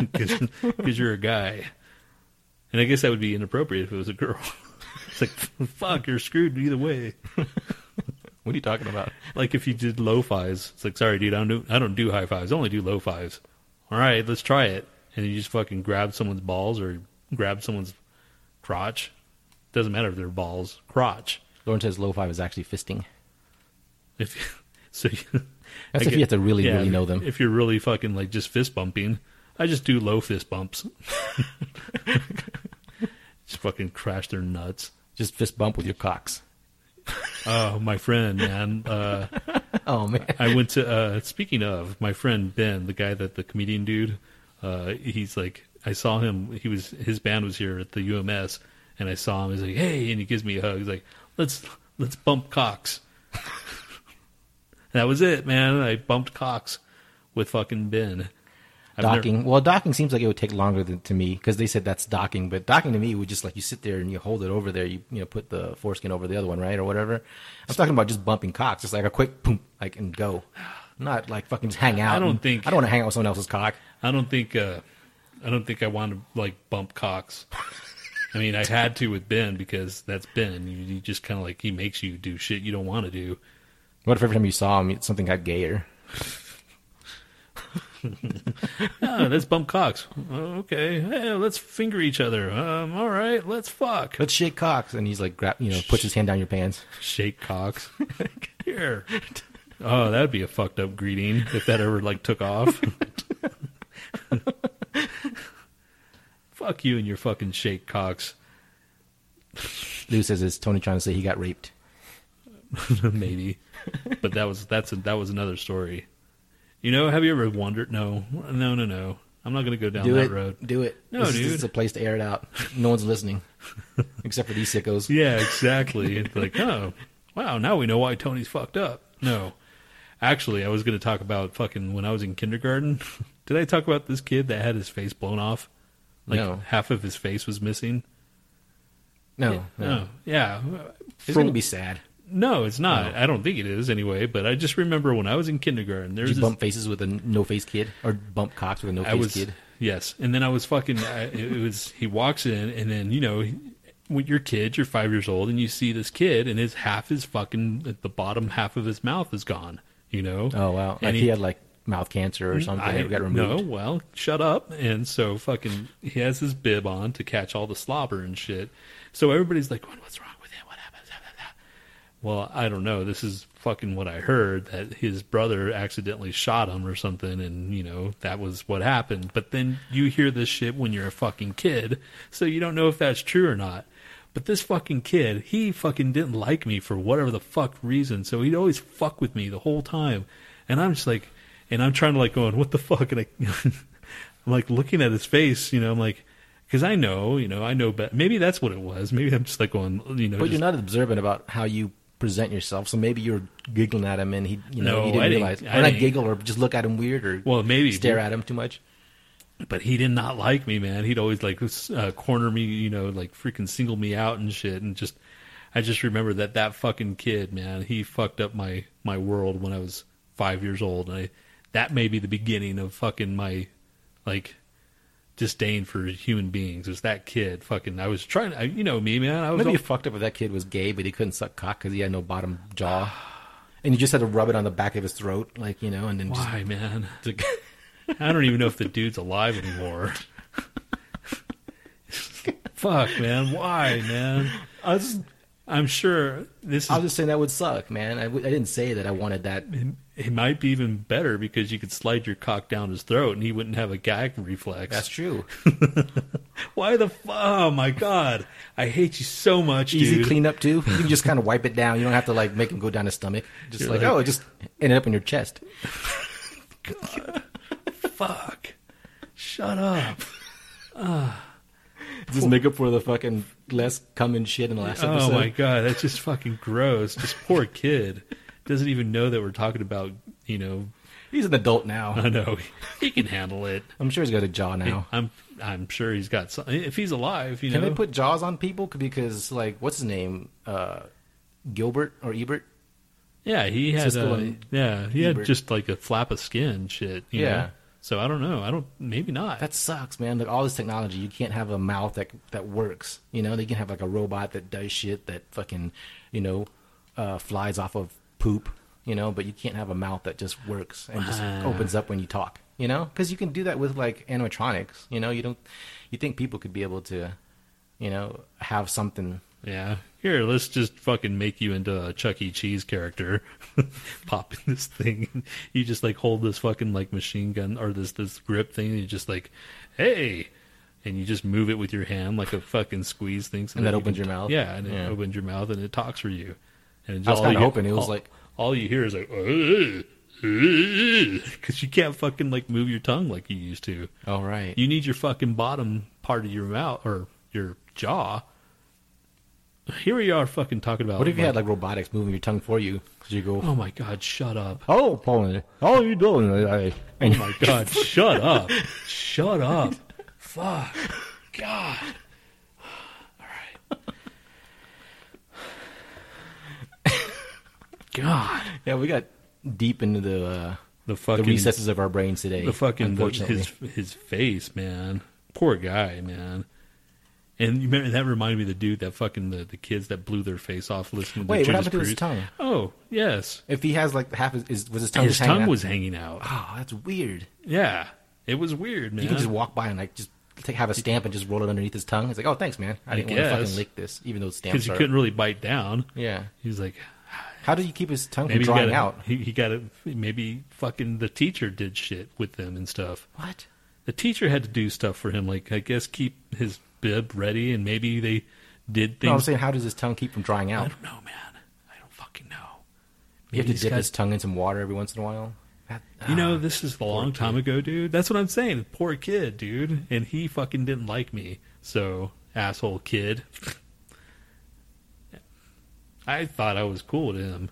A: Because you're a guy. And I guess that would be inappropriate if it was a girl. It's like, fuck, you're screwed either way.
C: What are you talking about?
A: Like if you did low fives, it's like, sorry, dude, I don't do, I don't do high fives. I only do low fives. All right, let's try it. And you just fucking grab someone's balls or grab someone's crotch. Doesn't matter if they're balls, crotch.
C: Lauren says low five is actually fisting.
A: If so, you,
C: That's
A: I
C: if you have to really,
A: yeah,
C: really know them.
A: If you're really fucking like just fist bumping, I just do low fist bumps. just fucking crash their nuts.
C: Just fist bump with your cocks.
A: Oh, my friend, man. Uh,
C: Oh man.
A: I went to. Uh, speaking of my friend Ben, the guy that the comedian dude, uh, he's like, I saw him. He was his band was here at the UMS, and I saw him. He's like, hey, and he gives me a hug. He's like, let's let's bump cocks. that was it, man. I bumped cocks with fucking Ben. I've never-
C: docking. well, docking seems like it would take longer than to me because they said that's docking, but docking to me would just like you sit there and you hold it over there. You you know put the foreskin over the other one, right, or whatever. I'm talking about just bumping cocks, just like a quick boom, like and go. Not like fucking just hang out.
A: I don't
C: and-
A: think-
C: I don't want to hang out with someone else's cock.
A: I don't think uh, I don't think I want to like bump cocks. I mean, I had to with Ben because that's Ben. You, you just kind of like he makes you do shit you don't want to do.
C: What if every time you saw him, something got gayer?
A: Oh, let's bump cocks. Oh, okay, hey, let's finger each other. Um, all right, let's fuck.
C: Let's shake cocks, and he's like, grab, you know, puts his hand down your pants.
A: Shake cocks. Here. Oh, that'd be a fucked up greeting if that ever like took off. Fuck you and your fucking shake cocks.
C: Lou says, "Is Tony trying to say he got raped?"
A: maybe. But that was that's a, that was another story. You know, have you ever wondered? No, no, no, no. I'm not going to go down
C: Do
A: that
C: it.
A: road.
C: Do it.
A: No,
C: this, Is,
A: dude.
C: this is a place to air it out. No one's listening, except for these sickos.
A: Yeah, exactly. it's like, oh, wow, now we know why Tony's fucked up. No. Actually, I was going to talk about fucking when I was in kindergarten. Did I talk about this kid that had his face blown off? Like
C: No.
A: half of his face was missing?
C: No, no.
A: Oh, yeah.
C: It's going to be sad.
A: No, it's not. I don't think it is anyway, but I just remember when I was in kindergarten, there
C: Did
A: was
C: you
A: this
C: bump faces with a no face kid, or bump cocks with a no face kid?
A: yes, and then I was fucking. I, it was he walks in, and then you know, when you're kids, you're five years old, and you see this kid, and his half his fucking the bottom half of his mouth is gone. You know.
C: Oh wow!
A: And
C: Like he, had like mouth cancer or mm, something.
A: I,
C: got
A: no, well, shut up. And so fucking, he has his bib on to catch all the slobber and shit. So everybody's like, "What's wrong with him? What happened?" Well, I don't know. This is fucking what I heard that his brother accidentally shot him or something, and you know that was what happened. But then you hear this shit when you're a fucking kid, so you don't know if that's true or not. But this fucking kid, he fucking didn't like me for whatever the fuck reason, so he'd always fuck with me the whole time, and I'm just like, and I'm trying to like going, what the fuck, and I, I'm like looking at his face, you know, I'm like. Because I know, you know, I know, but maybe that's what it was. Maybe I'm just like going, you know,
C: But
A: just-
C: you're not observant about how you present yourself. So maybe you're giggling at him, and he, you know,
A: No,
C: he didn't
A: I didn't-
C: realize.
A: I
C: or not giggle, or just look at him weird, or
A: Well, maybe
C: stare at him too much.
A: but he did not like me, man. He'd always like uh, corner me, you know, like freaking single me out and shit. And just, I just remember that that fucking kid, man, he fucked up my my world when I was five years old, and I that may be the beginning of fucking my like disdain for human beings. It Was that kid fucking? I was trying, I, you know me, man. I was
C: Maybe
A: all-
C: you fucked up if that kid was gay, but he couldn't suck cock because he had no bottom jaw, and you just had to rub it on the back of his throat, like you know, and then
A: why, man.
C: just.
A: I don't even know if the dude's alive anymore. Fuck, man. Why, man?
C: I was,
A: I'm sure this is
C: I was just saying that would suck, man. I, w- I didn't say that I wanted that.
A: it might be even better because you could slide your cock down his throat and he wouldn't have a gag reflex.
C: That's true.
A: Why the fu- Oh my god. I hate you so much,
C: Easy
A: dude.
C: clean up too. You can just kind of wipe it down. You don't have to like make him go down his stomach. Just like,
A: like-
C: oh, it just ended up in your chest.
A: Fuck. Shut up. Ah.
C: Just make up for the fucking less cum and shit in the last episode.
A: Oh my god, that's just fucking gross. This poor kid doesn't even know that we're talking about, you know,
C: He's an adult now.
A: I know he can handle it.
C: I'm sure he's got a jaw now.
A: I'm I'm sure he's got some. If he's alive, you
C: Can
A: know.
C: Can they put jaws on people? Because like, what's his name? Uh, Gilbert or Ebert?
A: yeah, he had. Yeah, he had just like a flap of skin, shit. you
C: Yeah.
A: know? So I don't know. I don't. Maybe not.
C: That sucks, man. Like all this technology, you can't have a mouth that that works. You know, they can have like a robot that does shit that fucking, you know, uh, flies off of poop. You know, but you can't have a mouth that just works and just opens up when you talk. You know, because you can do that with like animatronics. You know, you don't. You think people could be able to, you know, have something.
A: Yeah. Here, let's just fucking make you into a Chuck E. Cheese character. Pop in this thing. You just like hold this fucking like machine gun or this this grip thing. And you just like, hey, and you just move it with your hand like a fucking squeeze thing. So
C: And that
A: you
C: opens
A: can-
C: your mouth?
A: Yeah, and it
C: Yeah.
A: opens your mouth and it talks for you. And
C: I was kinda
A: you-
C: hoping it was
A: all-
C: like-
A: all you hear is like, because you can't fucking like move your tongue like you used to.
C: All right.
A: You need your fucking bottom part of your mouth or your jaw. Here we are fucking talking about.
C: what if you had like robotics moving your tongue for you? Cause you go,
A: Oh my god, shut up.
C: oh, Paul, how are you doing?
A: Oh my god, shut up. Shut up. Fuck. God. Alright. God.
C: Yeah, we got deep into the uh,
A: The
C: the
A: fucking
C: recesses of our brains today.
A: the fucking the,
C: unfortunately.
A: his his face, man. Poor guy, man. And you remember that reminded me of the dude that fucking the, the kids that blew their face off listening to
C: Wait, what
A: Judas
C: happened to his
A: Priest.
C: tongue?
A: Oh, yes.
C: If he has like half his, is, was his tongue
A: His
C: just hanging
A: tongue
C: out?
A: was hanging out.
C: Oh, that's weird.
A: Yeah. It was weird, man.
C: You can just walk by and like just take, have a stamp and just roll it underneath his tongue. It's like, oh, thanks, man. I
A: I
C: didn't want to
A: guess.
C: fucking lick this, even though
A: because
C: stamps Cuz
A: he
C: are.
A: couldn't really bite down.
C: Yeah.
A: He was like,
C: How did you keep his tongue
A: maybe
C: from
A: he
C: drying
A: got
C: out?
A: He, he got it. Maybe fucking the teacher did shit with them and stuff.
C: What?
A: The teacher had to do stuff for him, like I guess keep his bib ready, and maybe they did
C: No, I'm saying, how does his tongue keep from drying out?
A: I don't know, man. I don't fucking know.
C: You have to dip his tongue in some water every once in a while. That-
A: You know,
C: ah.
A: this is a long time ago, dude. That's what I'm saying. Poor kid, dude. And he fucking didn't like me. So, asshole kid. I thought I was cool to him.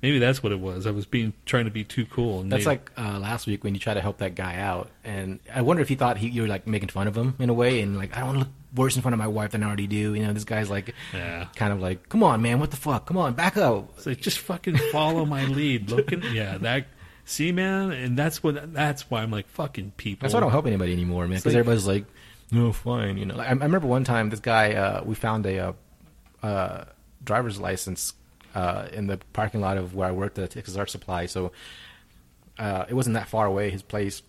A: Maybe that's what it was. I was being trying to be too cool. And
C: That's
A: maybe-
C: like uh, last week when you tried to help that guy out, and I wonder if he thought he, you were like making fun of him in a way, and like I don't want to look worse in front of my wife than I already do. You know, this guy's like,
A: Yeah.
C: kind of like, come on, man, what the fuck? Come on, back up.
A: Like just fucking follow my lead. Looking, yeah, that. See, man, and that's what. That's why I'm like fucking people.
C: That's why I don't help anybody anymore, man. Because
A: like-
C: everybody's like, no, fine. You know, like, I, I remember one time this guy, uh, we found a uh, uh, driver's license uh, in the parking lot of where I worked at Texas Art Supply. So uh, it wasn't that far away, his place.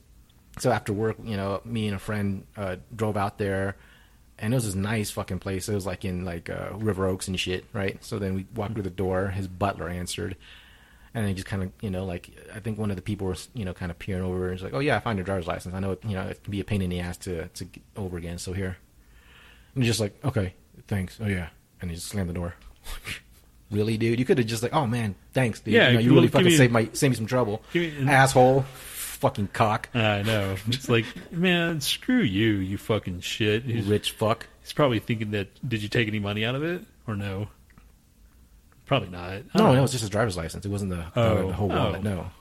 C: So after work, you know, me and a friend uh, drove out there, and it was this nice fucking place. It was like in like uh, River Oaks and shit, right? So then we walked through the door. His butler answered, and he just kind of, you know, like I think one of the people was, you know, kind of peering over. And he's like, "Oh yeah, I found your driver's license. I know, it, you know, it can be a pain in the ass to to get over again. So here." And he's just like, "Okay, thanks. Oh yeah," and he just slammed the door. really, dude? You could have just like, "Oh man, thanks, dude.
A: Yeah,
C: you, know, you really fucking
A: me-
C: saved my saved me some trouble,
A: me
C: asshole, fucking cock,
A: I know. It's like, man, screw you, you fucking shit. He's,
C: rich fuck."
A: he's probably thinking that. Did you take any money out of it or no? Probably not.
C: No, no, it was just his driver's license. It wasn't the,
A: Oh,
C: the whole oh. wallet.
A: oh.
C: No,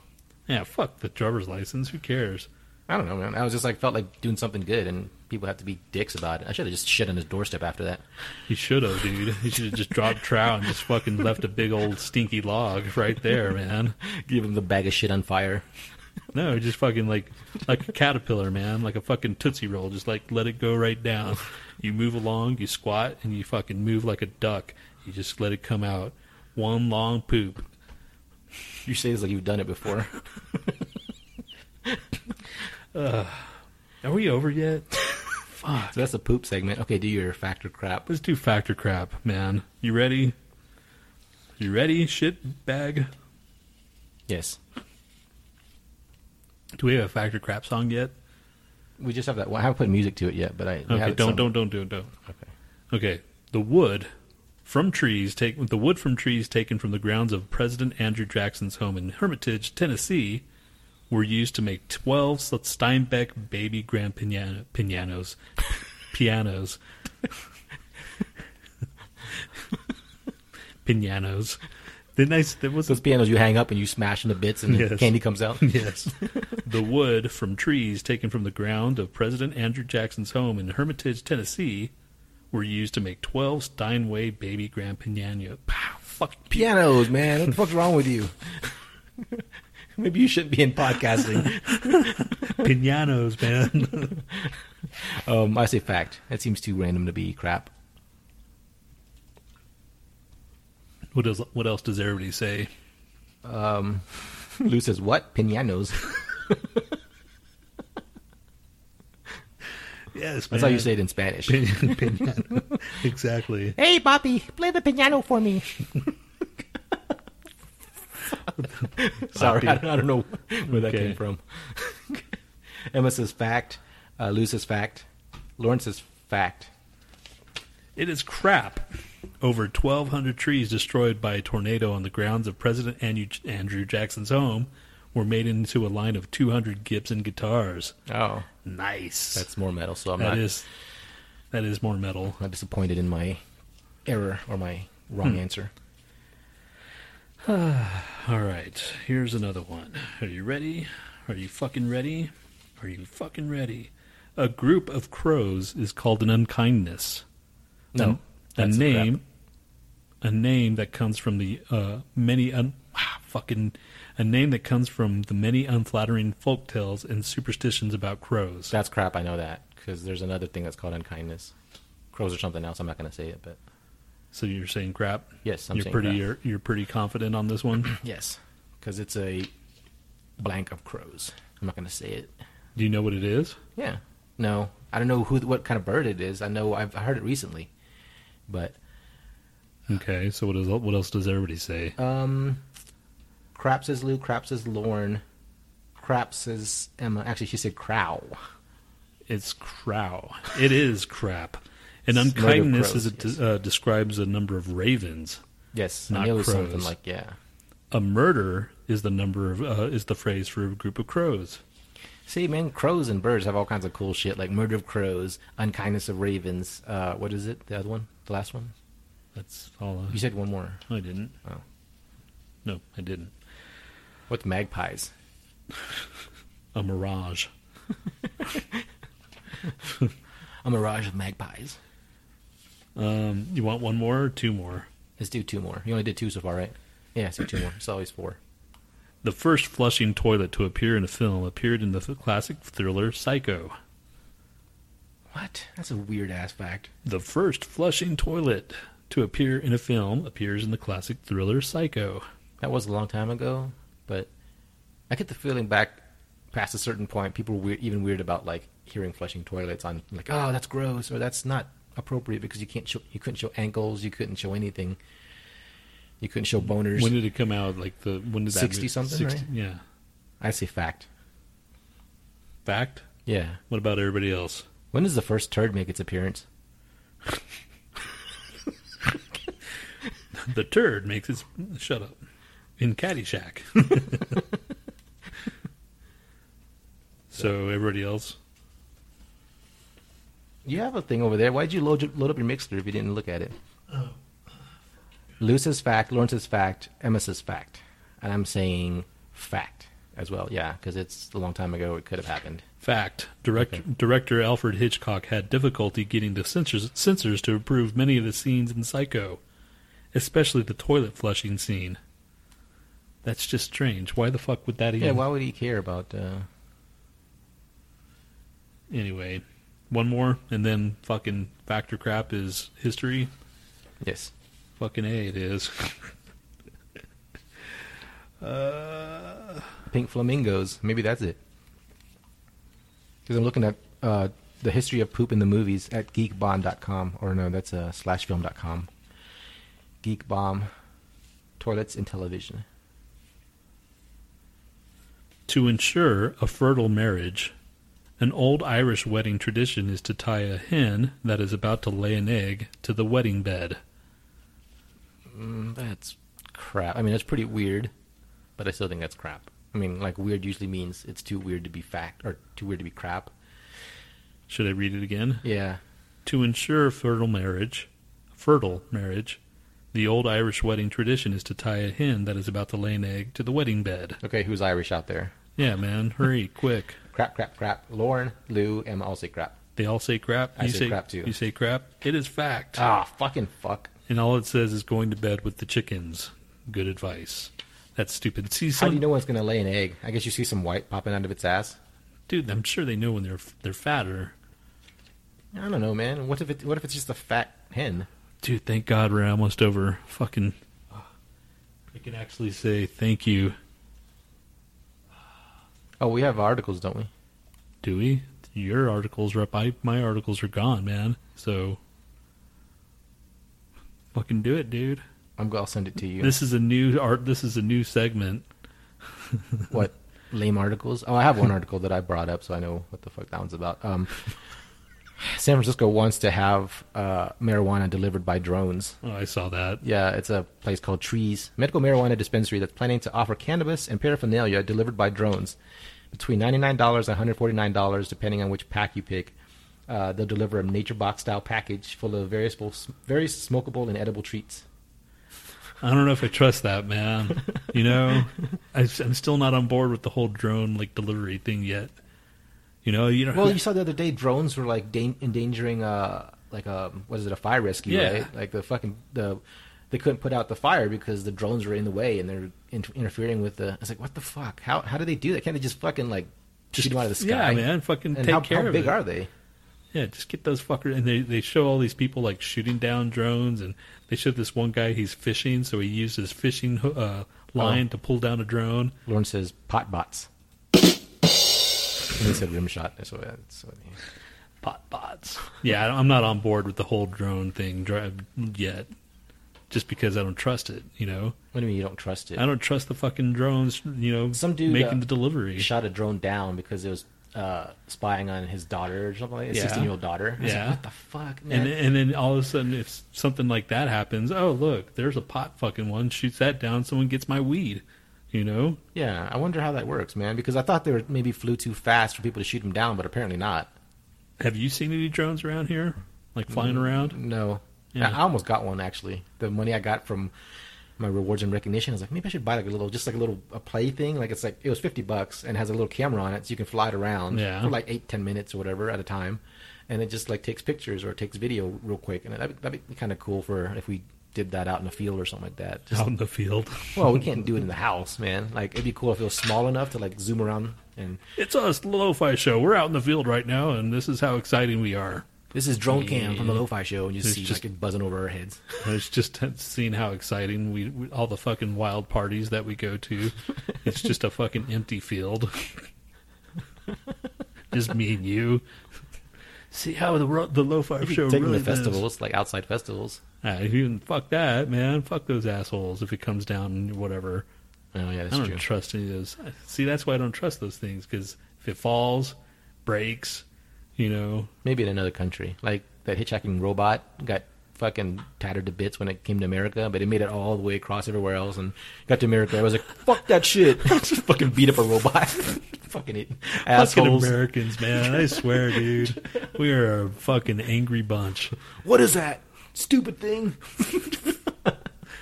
A: Yeah, fuck the driver's license. Who cares?
C: I don't know, man. I was just like felt like doing something good, and people have to be dicks about it. I should have just shit on his doorstep after that.
A: He should have, dude. He should have just dropped trout and just fucking left a big old stinky log right there, man.
C: Give him the bag of shit on fire.
A: No, just fucking like like a caterpillar, man, like a fucking tootsie roll. Just like let it go right down. You move along, you squat, and you fucking move like a duck. You just let it come out. One long poop.
C: You say this like you've done it before.
A: Are we over yet? Fuck.
C: So that's the poop segment. Okay, do your factor crap.
A: Let's do factor crap, man. You ready? You ready? Shit bag.
C: Yes.
A: Do we have a factor crap song yet?
C: We just have that. Well, I haven't put music to it yet, but I. we
A: Okay,
C: have
A: don't
C: some-
A: don't don't don't don't.
C: Okay.
A: Okay, the wood from trees take the wood from trees taken from the grounds of President Andrew Jackson's home in Hermitage, Tennessee, were used to make twelve Steinbeck baby grand piano, pianos, pianos, pianos. The nice there was
C: Those pianos you hang up and you smash into bits and the
A: Yes.
C: candy comes out.
A: yes. the wood from trees taken from the ground of President Andrew Jackson's home in Hermitage, Tennessee, were used to make 12 Steinway baby grand piano. Pow, fuck
C: Pianos, man. What the fuck's wrong with you? Maybe you shouldn't be in podcasting.
A: pianos, man.
C: um, I say fact. That seems too random to be crap.
A: What else? What else does everybody say?
C: Um, Lou says, what? Pianos.
A: Yes,
C: That's how you say it in Spanish.
A: piano. exactly.
C: Hey, Bobby, play the piano for me. Sorry, I, I don't know where that
A: Okay.
C: came from. Emma says fact. Uh, Lou says fact. Lauren says fact.
A: It is crap. Over 1,200 trees destroyed by a tornado on the grounds of President Andrew, Jackson's home were made into a line of 200 Gibson guitars.
C: Oh,
A: Nice.
C: that's more metal. So I'm
A: That
C: not,
A: is that is more metal.
C: not disappointed in my error or my wrong hmm. answer.
A: All right, here's another one. Are you ready? Are you fucking ready? Are you fucking ready? A group of crows is called an unkindness.
C: No,
A: a, a name, a name that comes from the uh, many un, ah, fucking a name that comes from the many unflattering folk tales and superstitions about crows.
C: That's crap. I know that because there's another thing that's called unkindness. Crows or something else. I'm not going to say it, but
A: So you're saying crap?
C: yes, I'm
A: you're pretty you're, you're pretty confident on this one.
C: Yes, because it's a blank of crows. I'm not going to say it.
A: Do you know what it is?
C: Yeah. No, I don't know who what kind of bird it is. I know I've heard it recently, but
A: Okay, so what is what else does everybody say?
C: um, crap says Lou, crap says Lauren, crap says Emma. Actually, she said crow.
A: It's crow. It is crap. And unkindness is it
C: yes.
A: uh, describes a number of ravens.
C: Yes,
A: Not
C: I knew it was
A: crows.
C: something like yeah.
A: A murder is the number of uh, is the phrase for a group of crows.
C: See, man, crows and birds have all kinds of cool shit like murder of crows, unkindness of ravens. Uh, what is it? The other one, the last one.
A: That's all.
C: You said one more.
A: I, I didn't.
C: Oh.
A: No, I didn't.
C: What's magpies?
A: A mirage.
C: A mirage of magpies.
A: Um, you want one more or two more?
C: Let's do two more. You only did two so far, right? Yeah, let's do two more. It's always four.
A: The first flushing toilet to appear in a film appeared in the classic thriller Psycho.
C: What? That's a weird ass fact.
A: The first flushing toilet to appear in a film appears in the classic thriller Psycho.
C: That was a long time ago, but I get the feeling back past a certain point, people were weird, even weird about like hearing flushing toilets on like, oh, that's gross or that's not appropriate because you can't show, you couldn't show ankles, you couldn't show anything, you couldn't show boners.
A: When did it come out? Like the when did
C: 60
A: move-
C: something, right?
A: Yeah.
C: I say fact.
A: Fact.
C: Yeah.
A: What about everybody else?
C: When does the first turd make its appearance?
A: The turd makes its shut up in Caddyshack. so everybody else,
C: You have a thing over there. Why'd you load, load up your mixer if you didn't look at it? Oh. Lou says fact, Lauren's fact, Emma's fact. And I'm saying fact as well. Yeah, because it's a long time ago. It could have happened.
A: Fact. Direct, Director Alfred Hitchcock had difficulty getting the censors, censors to approve many of the scenes in Psycho, especially the toilet flushing scene. That's just strange. Why the fuck would that even?
C: Yeah, why would he care about? Uh...
A: Anyway, one more, and then fucking factor crap is history.
C: Yes.
A: Fucking a, it is. uh,
C: Pink flamingos. Maybe that's it. Because I'm looking at uh, the history of poop in the movies at geekbomb.com. Or no, that's uh, slashfilm.com. Geek Bomb. Toilets in television.
A: To ensure a fertile marriage, an old Irish wedding tradition is to tie a hen that is about to lay an egg to the wedding bed.
C: Mm, that's crap. I mean, that's pretty weird, but I still think that's crap. I mean, like weird usually means it's too weird to be fact or too weird to be crap.
A: Should I read it again?
C: Yeah.
A: To ensure fertile marriage, fertile marriage, The old Irish wedding tradition is to tie a hen that is about to lay an egg to the wedding bed.
C: Okay, who's Irish out there?
A: Yeah, man, hurry, quick.
C: Crap, crap, crap. Lauren, Lou, Emma all say crap.
A: They all say crap.
C: I
A: you
C: say crap, too.
A: You say crap. It is fact.
C: Ah, fucking fuck.
A: And all it says is going to bed with the chickens. Good advice. That's stupid. See,
C: How do you know when it's gonna lay an egg? I guess you see some white popping out of its ass.
A: dude, I'm sure they know when they're they're fatter.
C: I don't know, man. What if it? What if it's just a fat hen?
A: Dude, thank God we're almost over. Fucking, I can actually say thank you.
C: Oh, we have articles, don't we?
A: Do we? Your articles are up. I, my articles are gone, man. So, fucking do it, dude.
C: I'm. I'll send it to you.
A: This is a new art. This is a new segment.
C: what lame articles? Oh, I have one article that I brought up, so I know what the fuck that one's about. Um, San Francisco wants to have uh, marijuana delivered by drones.
A: Oh, I saw that.
C: Yeah, it's a place called Trees Medical Marijuana Dispensary that's planning to offer cannabis and paraphernalia delivered by drones between ninety-nine dollars and one hundred forty-nine dollars, depending on which pack you pick. Uh, they'll deliver a nature box style package full of various, very smokable and edible treats.
A: I don't know if I trust that, man. You know, I, I'm still not on board with the whole drone like delivery thing yet. You know, you know.
C: Well, you saw the other day drones were like dan- endangering, uh, like a what is it, a fire rescue,
A: Yeah.
C: right? Like the fucking the they couldn't put out the fire because the drones were in the way and they're inter- interfering with the. I was like, what the fuck? How how do they do that? Can't they just fucking like shoot them out of the sky?
A: yeah, man, fucking
C: And
A: take
C: how,
A: care
C: how
A: of
C: big
A: it.
C: are they?
A: Yeah, just get those fuckers. And they they show all these people like shooting down drones, and they show this one guy he's fishing, so he used his fishing uh, line
C: Oh.
A: to pull down a drone.
C: Lauren says pot bots. and he said rim shot. So that's what he-
A: Pot bots. Yeah, I'm not on board with the whole drone thing yet, just because I don't trust it. You know,
C: what do you mean you don't trust it?
A: I don't trust the fucking drones. You know,
C: Some dude,
A: making
C: uh,
A: the delivery.
C: Shot a drone down because it was uh, spying on his daughter or something like that.
A: Yeah.
C: Sixteen year old daughter. I was like,
A: Yeah.
C: what the fuck, man?
A: And and then all of a sudden, if something like that happens, oh look, there's a pot fucking one. Shoots that down, someone gets my weed. You know,
C: Yeah, I wonder how that works, man. Because I thought they were maybe flew too fast for people to shoot them down, but apparently not.
A: have you seen any drones around here, like flying around?
C: No,
A: Yeah.
C: I almost got one actually. The money I got from my rewards and recognition, I was like, maybe I should buy like a little, just like a little a play thing. Like it's like it was fifty bucks and has a little camera on it, so you can fly it around
A: Yeah.
C: for like eight, ten minutes or whatever at a time, and it just like takes pictures or takes video real quick, and that'd, be- that'd be kind of cool for if we did that out in the field or something like that. Just
A: Out in the field.
C: well, we can't do it in the house, man. Like it'd be cool if it was small enough to like zoom around and
A: It's us, the Lo-Fi Show. We're out in the field right now, and this is how exciting we are.
C: This is drone cam from the. Lo-Fi Show, and you
A: It's
C: see
A: just-
C: like it buzzing over our heads.
A: It's just seeing how exciting we, we all the fucking wild parties that we go to. It's just a fucking empty field. just me and you. See how the the Lo-Fi Show
C: Taking
A: really
C: the festivals, like outside festivals.
A: Does. Ah, even fuck that, man. Fuck those assholes. If it comes down, whatever.
C: Oh yeah,
A: I don't
C: true.
A: trust any of those. See, that's why I don't trust those things because if it falls, breaks, you know,
C: Maybe in another country, like that hitchhiking robot got fucking tattered to bits when it came to America, but it made it all the way across everywhere else and got to America. I was like, fuck that shit. Just fucking beat up a robot. fucking it.
A: Fucking Americans, man. I swear, dude. We are a fucking angry bunch.
C: What is that? Stupid thing.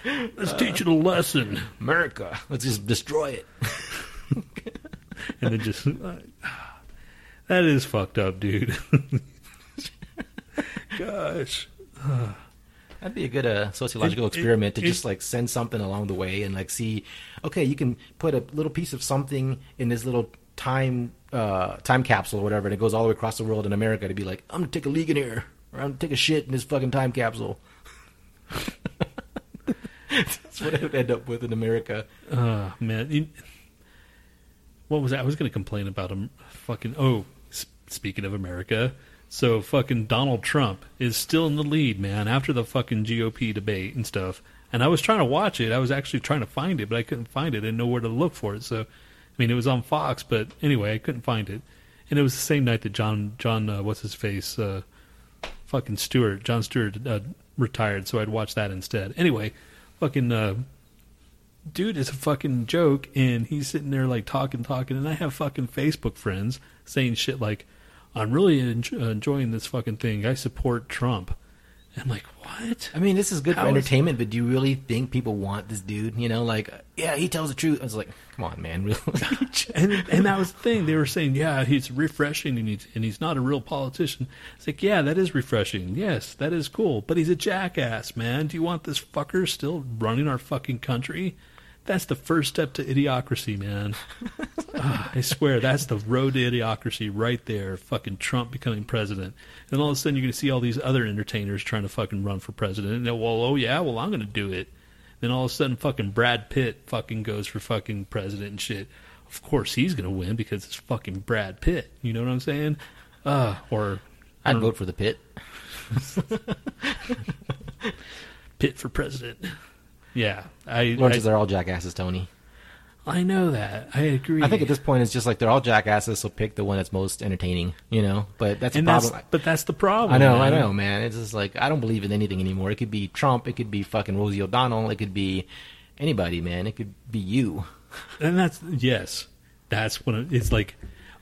A: Let's teach it a lesson.
C: America. Let's just destroy it.
A: And then just. That is fucked up, dude. Gosh.
C: That'd be a good uh, sociological
A: It- it-
C: experiment to
A: it-
C: just like send something along the way and like see, okay, you can put a little piece of something in this little time uh, time capsule or whatever, and it goes all the way across the world in America to be like, I'm gonna take a leak in here, or I'm gonna take a shit in this fucking time capsule. That's what I would end up with in America.
A: Uh, man. You, what was that? I was going to complain about him. Fucking. Oh, speaking of America. So fucking Donald Trump is still in the lead, man, after the fucking GOP debate and stuff. And I was trying to watch it. I was actually trying to find it, but I couldn't find it. I didn't know where to look for it. So, I mean, it was on Fox, but anyway, I couldn't find it. And it was the same night that Jon, Jon, uh, what's his face, uh, fucking Stewart, Jon Stewart uh, retired. So I'd watch that instead. Anyway, fucking uh, dude is a fucking joke, and he's sitting there like talking, talking, and I have fucking Facebook friends saying shit like, "I'm really en- enjoying this fucking thing. I support Trump," I'm like, what?
C: I mean, this is good
A: How
C: for
A: is-
C: entertainment, but do you really think people want this dude? You know, like, yeah, he tells the truth. I was like, come on, man, really?
A: and and that was the thing. They were saying, yeah, he's refreshing and he's and he's not a real politician. It's like, yeah, that is refreshing. Yes, that is cool. But he's a jackass, man. Do you want this fucker still running our fucking country? That's the first step to idiocracy, man. Ah, I swear, that's the road to idiocracy right there. Fucking Trump becoming president, and all of a sudden you're going to see all these other entertainers trying to fucking run for president. And they're, well, oh yeah, well I'm going to do it. Then all of a sudden, fucking Brad Pitt fucking goes for fucking president and shit. Of course he's gonna win because it's fucking Brad Pitt. You know what I'm saying? Uh, or
C: I'd vote for the pit.
A: Pitt for president. Yeah, I
C: Lauren
A: I,
C: they're all jackasses, Tony.
A: I know that. I agree.
C: I think at this point it's just like they're all jackasses, so pick the one that's most entertaining, you know. But that's
A: and
C: the
A: that's
C: problem.
A: but that's the problem.
C: I know, I
A: man.
C: know, man. It's just like I don't believe in anything anymore. It could be Trump, it could be fucking Rosie O'Donnell, it could be anybody, man. It could be you.
A: And that's yes, that's when it, it's like,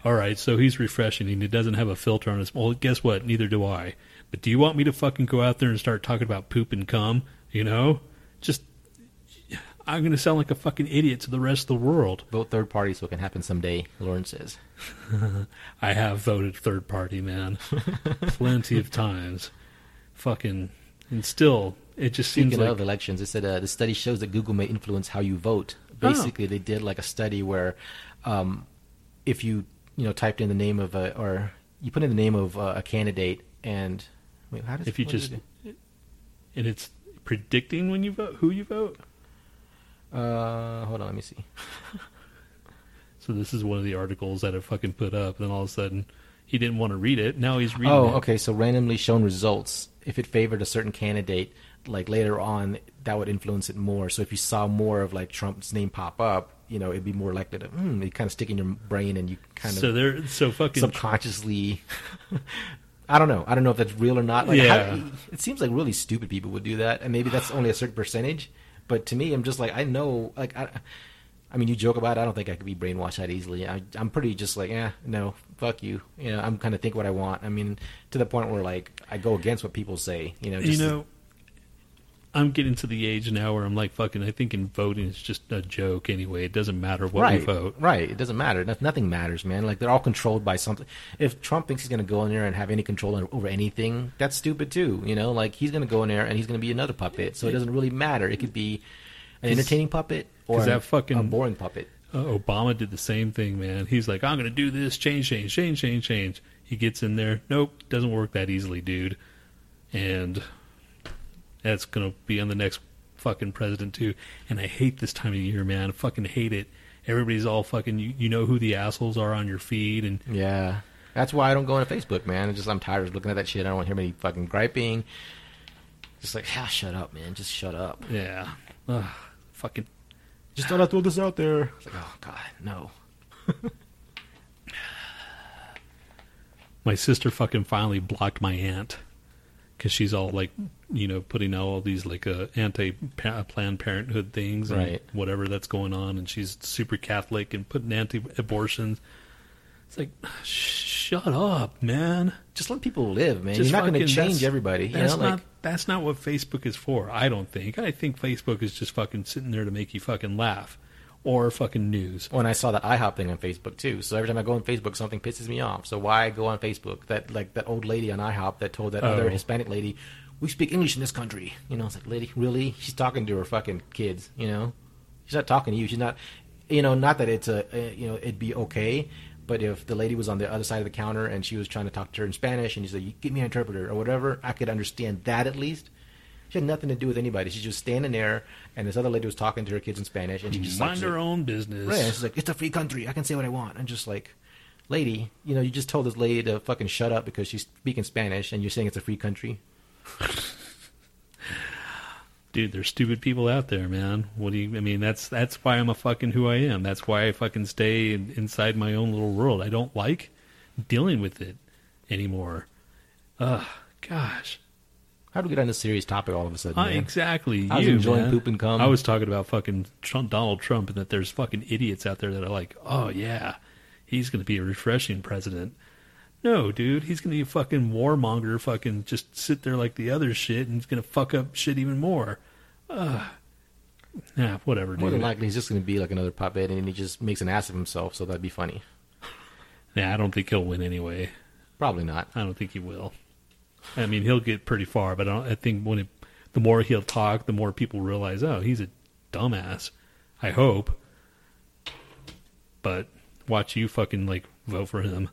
A: all right, so he's refreshing and he doesn't have a filter on his. Well, guess what? Neither do I. But do you want me to fucking go out there and start talking about poop and cum? You know, I'm gonna sound like a fucking idiot to the rest of the world.
C: Vote third party so it can happen someday. Lauren says.
A: I have voted third party, man, plenty of times. Fucking, and still, it just seems
C: Speaking
A: like
C: of elections, it said uh, the study shows that Google may influence how you vote.
A: Oh.
C: Basically, they did like a study where, um, if you you know typed in the name of a or you put in the name of uh, a candidate and wait, how does
A: if you just,
C: it?
A: and it's predicting when you vote, who you vote.
C: Uh hold on, let me see.
A: So this is one of the articles that I fucking put up. And then all of a sudden, he didn't want to read it. Now he's reading
C: Oh,
A: it.
C: okay. So randomly shown results. If it favored a certain candidate, like later on, that would influence it more. So if you saw more of like Trump's name pop up, you know, it'd be more likely to mm, it kind of stick in your brain, and you kind of
A: So they're so fucking.
C: subconsciously. I don't know. I don't know if that's real or not. Like,
A: Yeah.
C: how, it seems like really stupid people would do that, and maybe that's only a certain percentage. But to me, I'm just like I know. Like I, I mean, you joke about. it. I don't think I could be brainwashed that easily. I, I'm pretty just like, yeah, no, fuck you. You know, I'm kind of think what I want. I mean, to the point where like I go against what people say. You know,
A: you
C: just
A: know, I'm getting to the age now where I'm like, fucking, I think in voting is just a joke anyway. It doesn't matter what
C: right,
A: we vote.
C: right. It doesn't matter. Nothing matters, man. Like they're all controlled by something. If Trump thinks he's going to go in there and have any control over anything, that's stupid too. You know, like he's going to go in there and he's going to be another puppet. So it doesn't really matter. It could be an entertaining puppet or
A: that fucking-
C: a boring puppet.
A: Uh, Obama did the same thing, man. He's like, I'm going to do this, change, change, change, change, change. He gets in there. Nope, doesn't work that easily, dude. And that's going to be on the next fucking president, too. And I hate this time of year, man. I fucking hate it. Everybody's all fucking, you, you know who the assholes are on your feed. And
C: Yeah, that's why I don't go on Facebook, man. It's just I'm tired of looking at that shit. I don't want to hear any fucking griping. Just like, ah, shut up, man. Just shut up.
A: yeah, Ugh, fucking
C: Just thought I'd throw this out there. It's like, oh god, no.
A: my sister fucking finally blocked my aunt because she's all like, you know, putting out all these like uh, anti Planned Parenthood things and
C: Right.
A: whatever that's going on, and she's super Catholic and putting anti-abortions. It's like, shut up, man.
C: Just let people live, man.
A: Just
C: You're not going to change everybody. You
A: That's
C: know, like
A: not that's not what Facebook is for. I don't think. I think Facebook is just fucking sitting there to make you fucking laugh, or fucking news.
C: when I saw that IHOP thing on Facebook too. So every time I go on Facebook, something pisses me off. So why go on Facebook? That like that old lady on IHOP that told that
A: Oh.
C: other Hispanic lady, "We speak English in this country." You know, it's like, lady, really? She's talking to her fucking kids. You know, she's not talking to you. She's not. You know, not that it's a, you know it'd be okay. But if the lady was on the other side of the counter and she was trying to talk to her in Spanish and you said, "You "Give me an interpreter" or whatever," I could understand that at least. She had nothing to do with anybody. She's just standing there, and this other lady was talking to her kids in Spanish, and she just like,
A: Mind her own business.
C: Right. She's like, it's a free country. I can say what I want. I'm just like, lady, you know, you just told this lady to fucking shut up because she's speaking Spanish and you're saying it's a free country.
A: dude, there's stupid people out there, man. What do you? I mean, that's that's why I'm a fucking who I am. That's why I fucking stay in, inside my own little world. I don't like dealing with it anymore. Ugh, gosh.
C: How do we get on this serious topic all of a sudden?
A: Uh,
C: man?
A: exactly.
C: I was
A: you,
C: enjoying
A: man.
C: poop and cum.
A: I was talking about fucking Trump, Donald Trump, and that there's fucking idiots out there that are like, oh yeah, he's going to be a refreshing president. No, dude, he's gonna be a fucking warmonger, fucking just sit there like the other shit, and he's gonna fuck up shit even more. Ugh. Nah, whatever,
C: More than likely, he's just going to be like another puppet, and he just makes an ass of himself. So that'd be funny.
A: yeah, I don't think he'll win anyway.
C: Probably not.
A: I don't think he will. I mean, he'll get pretty far, but I, don't, I think when it, the more he'll talk, the more people realize, oh, he's a dumbass. I hope. But watch you fucking like vote for him.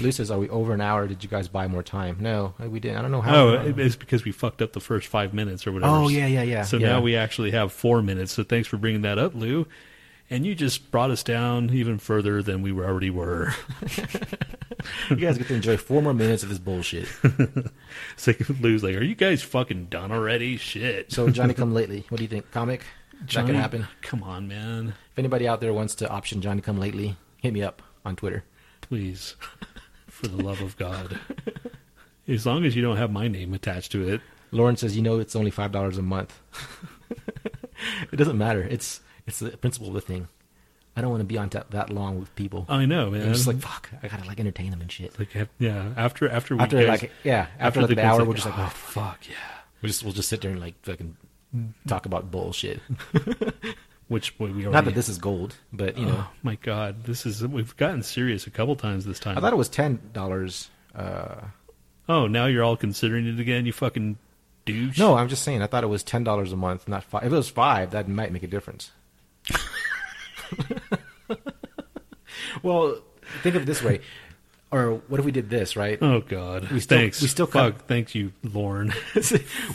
C: Lou says, "Are we over an hour? Did you guys buy more time?" No, uh, we didn't. I don't know how.
A: Oh, it's because we fucked up the first five minutes or whatever.
C: Oh, yeah, yeah, yeah,
A: So
C: yeah.
A: now we actually have four minutes. So thanks for bringing that up, Lou. And you just brought us down even further than we already were.
C: you guys get to enjoy four more minutes of this bullshit.
A: Like Lou's like, "Are you guys fucking done already?" Shit.
C: So Johnny Come Lately, what do you think? Comic? that
A: Johnny,
C: can happen.
A: Come on, man.
C: If anybody out there wants to option Johnny Come Lately, hit me up on Twitter.
A: Please, for the love of God. As long as you don't have my name attached to it.
C: Lauren says, "You know, it's only five dollars a month. it doesn't matter. It's it's the principle of the thing. I don't want to be on that that long with people.
A: I know, man.
C: I'm just like fuck. I gotta like entertain them and shit.
A: like, yeah. After after we
C: After
A: guys-
C: like yeah, after, like
A: the
C: the hour,
A: consent-
C: we're just like,
A: oh
C: oh,
A: fuck yeah.
C: we'll just we'll just sit there and like fucking talk about bullshit.
A: Which we already.
C: Not that this is gold, but you know,
A: Oh my god, this is we've gotten serious a couple times this time.
C: I thought it was ten dollars. Uh,
A: oh, now you're all considering it again, you fucking douche.
C: no, I'm just saying. I thought it was ten dollars a month, not five. If it was five, that might make a difference. well, think of it this way. Or what if we did this, right?
A: Oh god.
C: We still-
A: thanks.
C: we still
A: fuck.
C: cut-
A: Thank you, Lauren.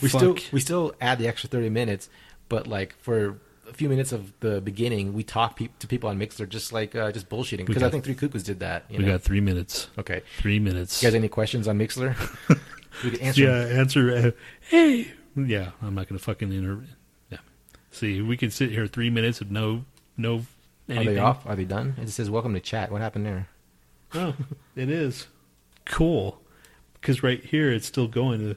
C: we still we still add the extra 30 minutes but like for a few minutes of the beginning we talk pe- to people on Mixlr just like uh, just bullshitting because i think three cuckoos did that you
A: we
C: know?
A: got three minutes.
C: okay
A: Three minutes.
C: you guys any questions on Mixlr we can answer
A: yeah,
C: them.
A: answer. Uh, hey, yeah, I'm not gonna fucking inter. See, we could sit here three minutes of no, no.
C: are
A: Anything.
C: they off are they done it says welcome to chat what happened there
A: Oh, it is cool because right here it's still going to